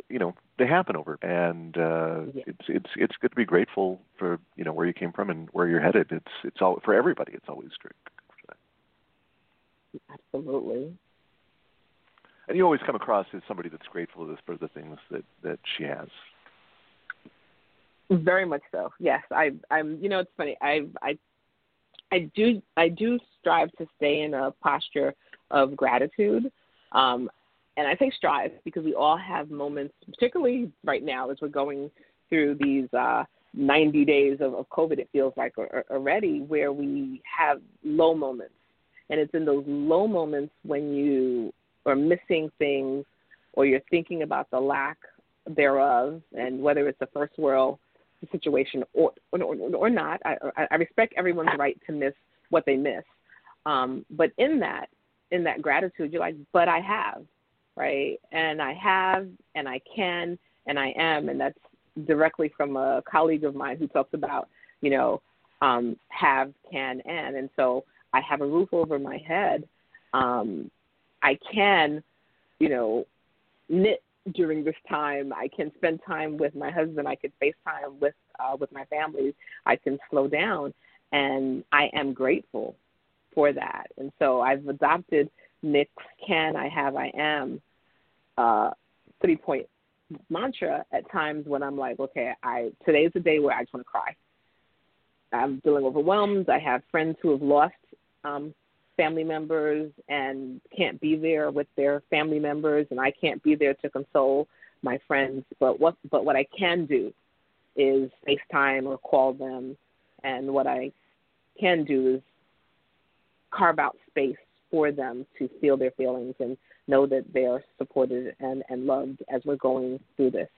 you know, they happen over and uh, Yeah. it's it's it's good to be grateful for you know where you came from and where you're headed. It's it's all for everybody. It's always great. Absolutely. And you always come across as somebody that's grateful for the things that that she has. Very much so. Yes, I, I'm. You know, it's funny. I, I, I do. I do strive to stay in a posture of gratitude, um, and I say strive because we all have moments, particularly right now as we're going through these uh, 90 days of, of COVID. It feels like already where we have low moments, and it's in those low moments when you are missing things or you're thinking about the lack thereof, and whether it's a first world situation or or, or, not. I, I I respect everyone's right to miss what they miss, um, but in that in that gratitude, you're like, but I have, right? And I have, and I can, and I am, and that's directly from a colleague of mine who talks about, you know, um, have, can, and, and so I have a roof over my head. Um, I can, you know, knit during this time. I can spend time with my husband. I can FaceTime with uh, with my family. I can slow down, and I am grateful for that. And so I've adopted Knicks can, I have, I am uh, three point mantra at times when I'm like, okay, I today's the day where I just want to cry. I'm feeling overwhelmed. I have friends who have lost um, family members and can't be there with their family members, and I can't be there to console my friends. But what but what I can do is FaceTime or call them, and what I can do is carve out space for them to feel their feelings and know that they are supported and, and loved as we're going through this.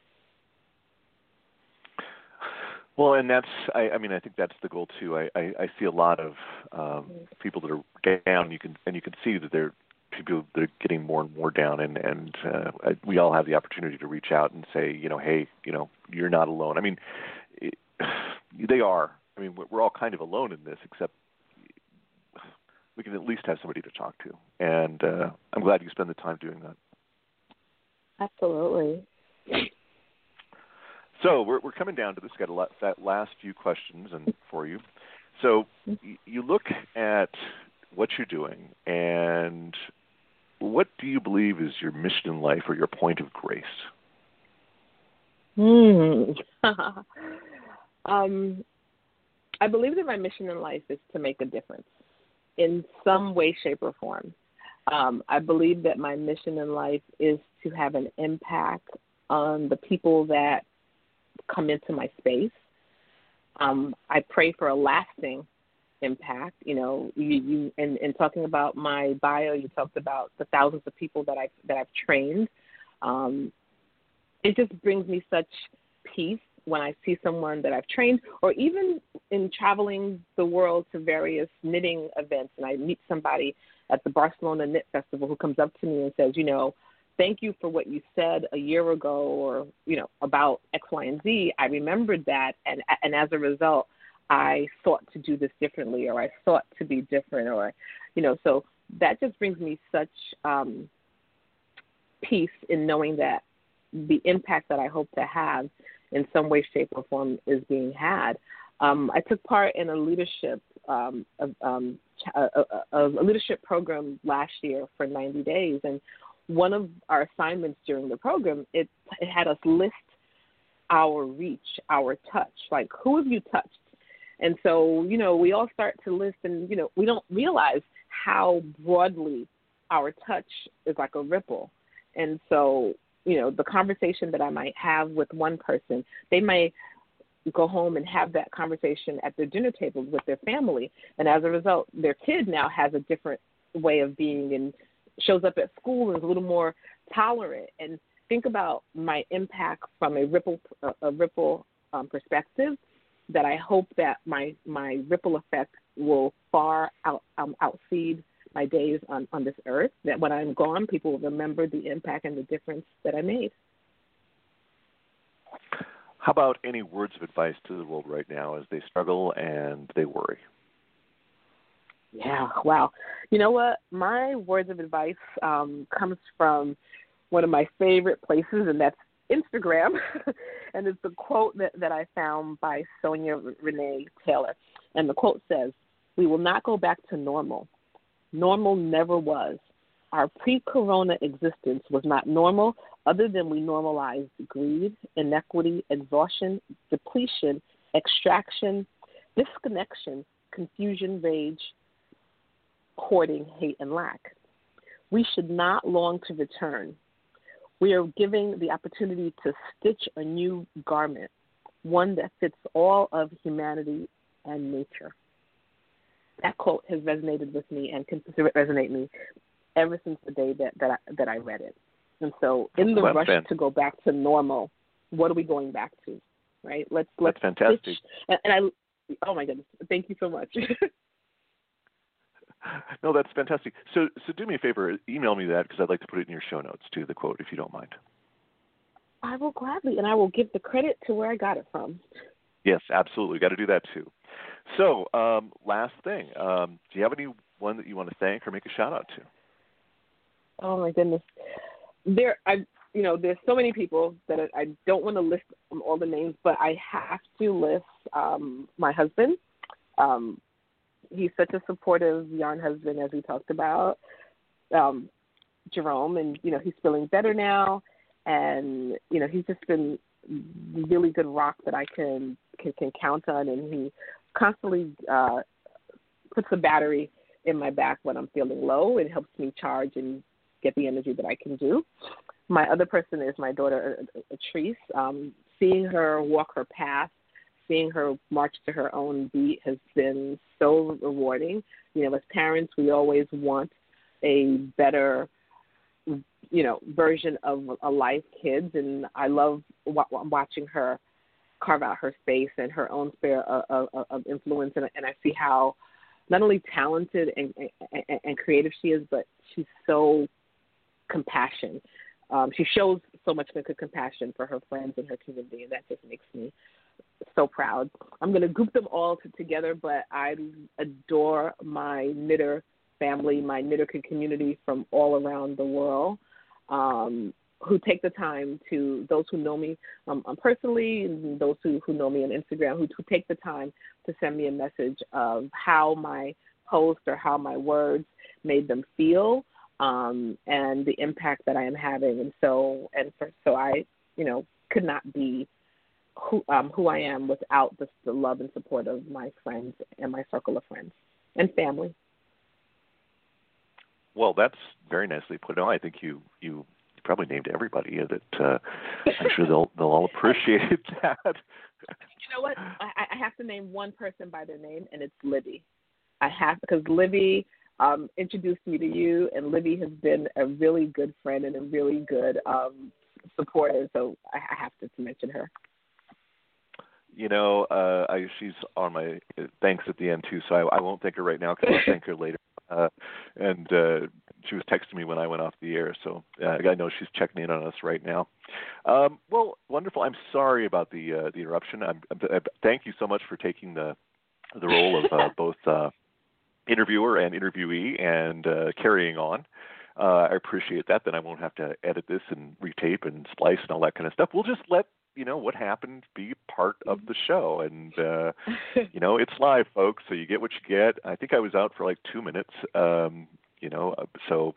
Well, and that's I, I mean I think that's the goal too. I, I, I see a lot of um, people that are down. You can and you can see that they're people that are getting more and more down, and and uh, we all have the opportunity to reach out and say, you know, hey, you know, you're not alone. I mean, it, they are. I mean, we're all kind of alone in this, except we can at least have somebody to talk to. And uh, I'm glad you spend the time doing that. Absolutely. So we're we're coming down to this. Got a lot, that last few questions and for you. So you look at what you're doing, and what do you believe is your mission in life or your point of grace? Hmm. um, I believe that my mission in life is to make a difference in some way, shape, or form. Um, I believe that my mission in life is to have an impact on the people that come into my space. Um, I pray for a lasting impact. You know, you, you in, in talking about my bio, you talked about the thousands of people that I that I've trained. Um, it just brings me such peace when I see someone that I've trained, or even in traveling the world to various knitting events, and I meet somebody at the Barcelona Knit Festival who comes up to me and says, you know, thank you for what you said a year ago, or you know, about X, Y, and Z. I remembered that, and and as a result, I sought to do this differently, or I sought to be different, or you know, so that just brings me such um, peace in knowing that the impact that I hope to have in some way, shape, or form is being had. Um, I took part in a leadership um, um, a, a, a leadership program last year for 90 days, and one of our assignments during the program it, it had us list our reach, our touch, like who have you touched? And so, you know, we all start to list, and you know, we don't realize how broadly our touch is like a ripple. And so, you know the conversation that I might have with one person, they may go home and have that conversation at their dinner table with their family, and as a result, their kid now has a different way of being and shows up at school is a little more tolerant. And think about my impact from a ripple a, ripple um, perspective. That I hope that my my ripple effect will far out um, outseed my days on, on this earth, that when I'm gone, people will remember the impact and the difference that I made. How about any words of advice to the world right now as they struggle and they worry? Yeah, wow. You know what? My words of advice um, comes from one of my favorite places, and that's Instagram. and it's a quote that, that I found by Sonya Renee Taylor. And the quote says, We will not go back to normal normal never was. Our pre corona existence was not normal, other than we normalized greed, inequity, exhaustion, depletion, extraction, disconnection, confusion, rage, hoarding, hate, and lack. We should not long to return. We are giving the opportunity to stitch a new garment, one that fits all of humanity and nature that quote has resonated with me and continues to resonate me ever since the day that that I, that I read it. And so, in the well, rush to go back to normal, what are we going back to? Right? Let's let's That's fantastic. And, and I, oh my goodness, thank you so much. no, that's fantastic. So, so do me a favor, email me that because I'd like to put it in your show notes too, the quote, if you don't mind. I will gladly, and I will give the credit to where I got it from. Yes, absolutely. We Got to do that too. So, um, last thing, um, do you have anyone that you want to thank or make a shout out to? Oh my goodness, there I you know there's so many people that I, I don't want to list all the names, but I have to list um, my husband. Um, he's such a supportive yarn husband, as we talked about. um, Jerome, and you know he's feeling better now, and you know he's just been really good rock that I can can, can count on, and he constantly uh, puts the battery in my back when I'm feeling low. It helps me charge and get the energy that I can do. My other person is my daughter, Atrice. Um, seeing her walk her path, seeing her march to her own beat has been so rewarding. You know, as parents, we always want a better, you know, version of a life kids, and I love w- watching her carve out her space and her own sphere of, of, of influence, and, and I see how not only talented and, and, and creative she is, but she's so compassion. Um, she shows so much good compassion for her friends and her community, and that just makes me so proud. I'm going to group them all to, together, but I adore my knitter family, my knitter community from all around the world. Um, who take the time to those who know me um, um, personally and those who, who know me on Instagram who, who take the time to send me a message of how my post or how my words made them feel um, and the impact that I am having and so and for, so I you know could not be who um, who I am without the, the love and support of my friends and my circle of friends and family. Well, that's very nicely put on. I think you you probably named everybody that uh, I'm sure they'll they'll all appreciate that. you know what? I, I have to name one person by their name, and it's Libby. I have because Libby um, introduced me to you, and Libby has been a really good friend and a really good um, supporter. So I, I have to, to mention her. You know, uh, I, she's on my uh, thanks at the end too, so I, I won't thank her right now because I'll thank her later. Uh, and uh, she was texting me when I went off the air, so uh, I know she's checking in on us right now. Um, well, wonderful. I'm sorry about the uh, the interruption. I'm, I'm, thank you so much for taking the the role of uh, both uh, interviewer and interviewee and uh, carrying on. Uh, I appreciate that. Then I won't have to edit this and retape and splice and all that kind of stuff. We'll just let you know what happened be part of the show. And uh you know it's live folks so you get what you get. I think i was out for like two minutes um you know uh, so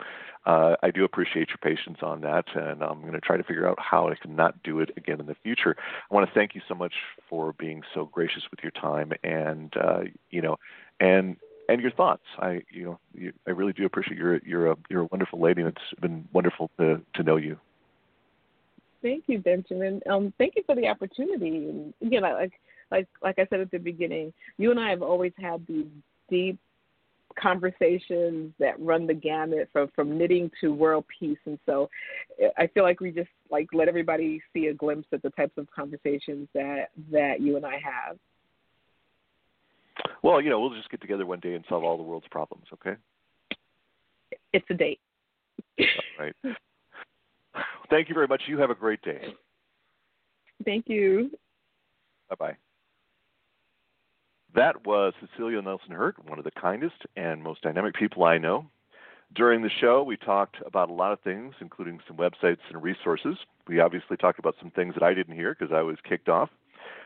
uh, i do appreciate your patience on that and i'm going to try to figure out how i can not do it again in the future. I want to thank you so much for being so gracious with your time and uh, you know and and your thoughts. I you know you, i really do appreciate you're you're a you're a wonderful lady and it's been wonderful to to know you thank you benjamin. Um thank you for the opportunity. And again like like like i said at the beginning you and i have always had these deep conversations that run the gamut from from knitting to world peace. And so i feel like we just like let everybody see a glimpse at the types of conversations that that you and i have. Well you know we'll just get together one day and solve all the world's problems okay? It's a date. All right thank you very much you have a great day thank you bye bye that was Cecilia Nelson Hurt, one of the kindest and most dynamic people I know. During the show, we talked about a lot of things, including some websites and resources. We obviously talked about some things that I didn't hear because I was kicked off.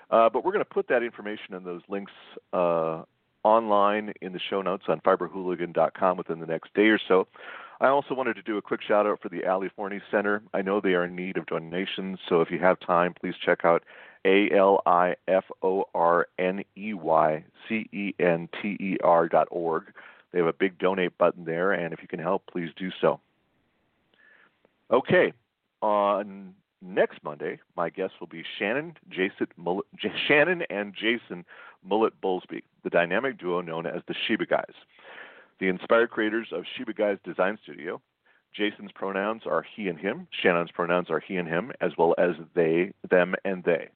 Uh, but we're going to put that information and those links uh, online in the show notes on fiberhooligan.com within the next day or so. I also wanted to do a quick shout out for the Ali Forney Center. I know they are in need of donations, so if you have time, please check out a L I F O R N E Y C E N T E R dot org. They have a big donate button there, and if you can help, please do so. Okay, on next Monday, my guests will be Shannon, Jason, Mullett, Shannon and Jason Mullett Bowlsby, the dynamic duo known as the Shiba Guys, the inspired creators of Shiba Guys Design Studio. Jason's pronouns are he and him. Shannon's pronouns are he and him, as well as they, them, and they.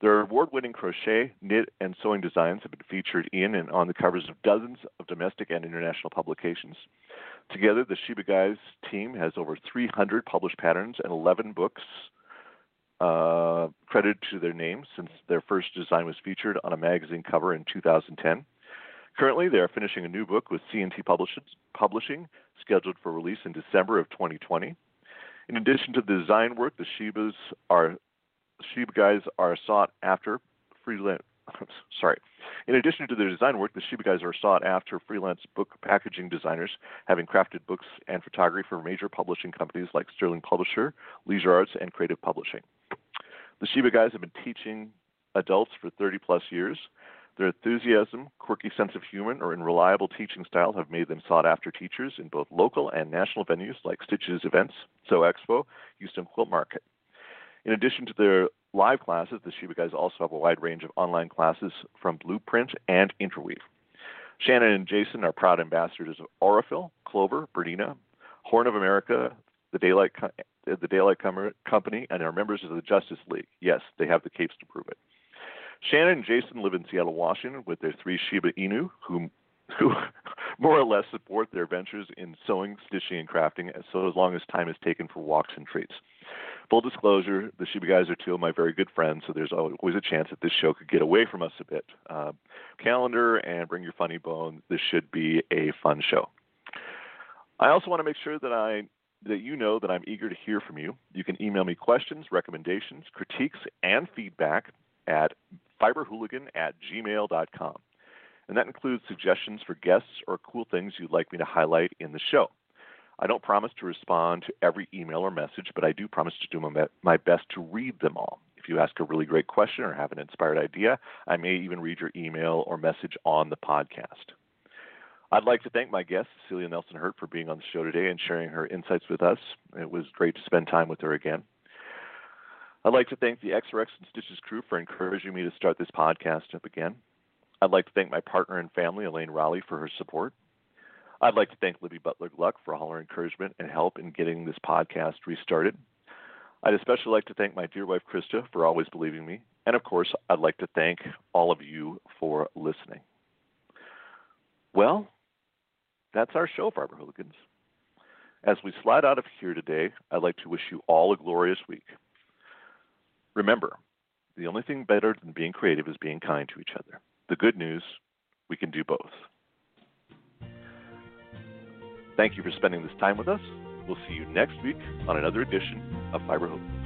Their award winning crochet, knit, and sewing designs have been featured in and on the covers of dozens of domestic and international publications. Together, the Shiba Guys team has over 300 published patterns and 11 books uh, credited to their names since their first design was featured on a magazine cover in 2010. Currently, they are finishing a new book with C&T Publishing, scheduled for release in December of 2020. In addition to the design work, the Shibas are Shiba guys are sought after freelance sorry. In addition to their design work, the Shiba guys are sought after freelance book packaging designers, having crafted books and photography for major publishing companies like Sterling Publisher, Leisure Arts, and Creative Publishing. The Shiba guys have been teaching adults for 30 plus years. Their enthusiasm, quirky sense of humor, and reliable teaching style have made them sought after teachers in both local and national venues like Stitches Events, Sew Expo, Houston Quilt Market. In addition to their live classes, the Shiba guys also have a wide range of online classes from Bluprint and Interweave. Shannon and Jason are proud ambassadors of Aurifil, Clover, Bernina, Horn of America, the Daylight, the Daylight Company, and are members of the Justice League. Yes, they have the capes to prove it. Shannon and Jason live in Seattle, Washington, with their three Shiba Inu, who, who more or less support their ventures in sewing, stitching, and crafting, so as long as time is taken for walks and treats. Full disclosure, the Shiba guys are two of my very good friends, so there's always a chance that this show could get away from us a bit. Uh, calendar and bring your funny bone. This should be a fun show. I also want to make sure that I that you know that I'm eager to hear from you. You can email me questions, recommendations, critiques, and feedback at fiberhooligan at gmail.com. And that includes suggestions for guests or cool things you'd like me to highlight in the show. I don't promise to respond to every email or message, but I do promise to do my, best to read them all. If you ask a really great question or have an inspired idea, I may even read your email or message on the podcast. I'd like to thank my guest, Cecilia Nelson Hurt, for being on the show today and sharing her insights with us. It was great to spend time with her again. I'd like to thank the XRX and Stitches crew for encouraging me to start this podcast up again. I'd like to thank my partner and family, Elaine Rowley, for her support. I'd like to thank Libby Butler Gluck for all her encouragement and help in getting this podcast restarted. I'd especially like to thank my dear wife, Krista, for always believing me. And of course, I'd like to thank all of you for listening. Well, that's our show, Fiber Hooligans. As we slide out of here today, I'd like to wish you all a glorious week. Remember, the only thing better than being creative is being kind to each other. The good news, we can do both. Thank you for spending this time with us. We'll see you next week on another edition of Fiber Hope.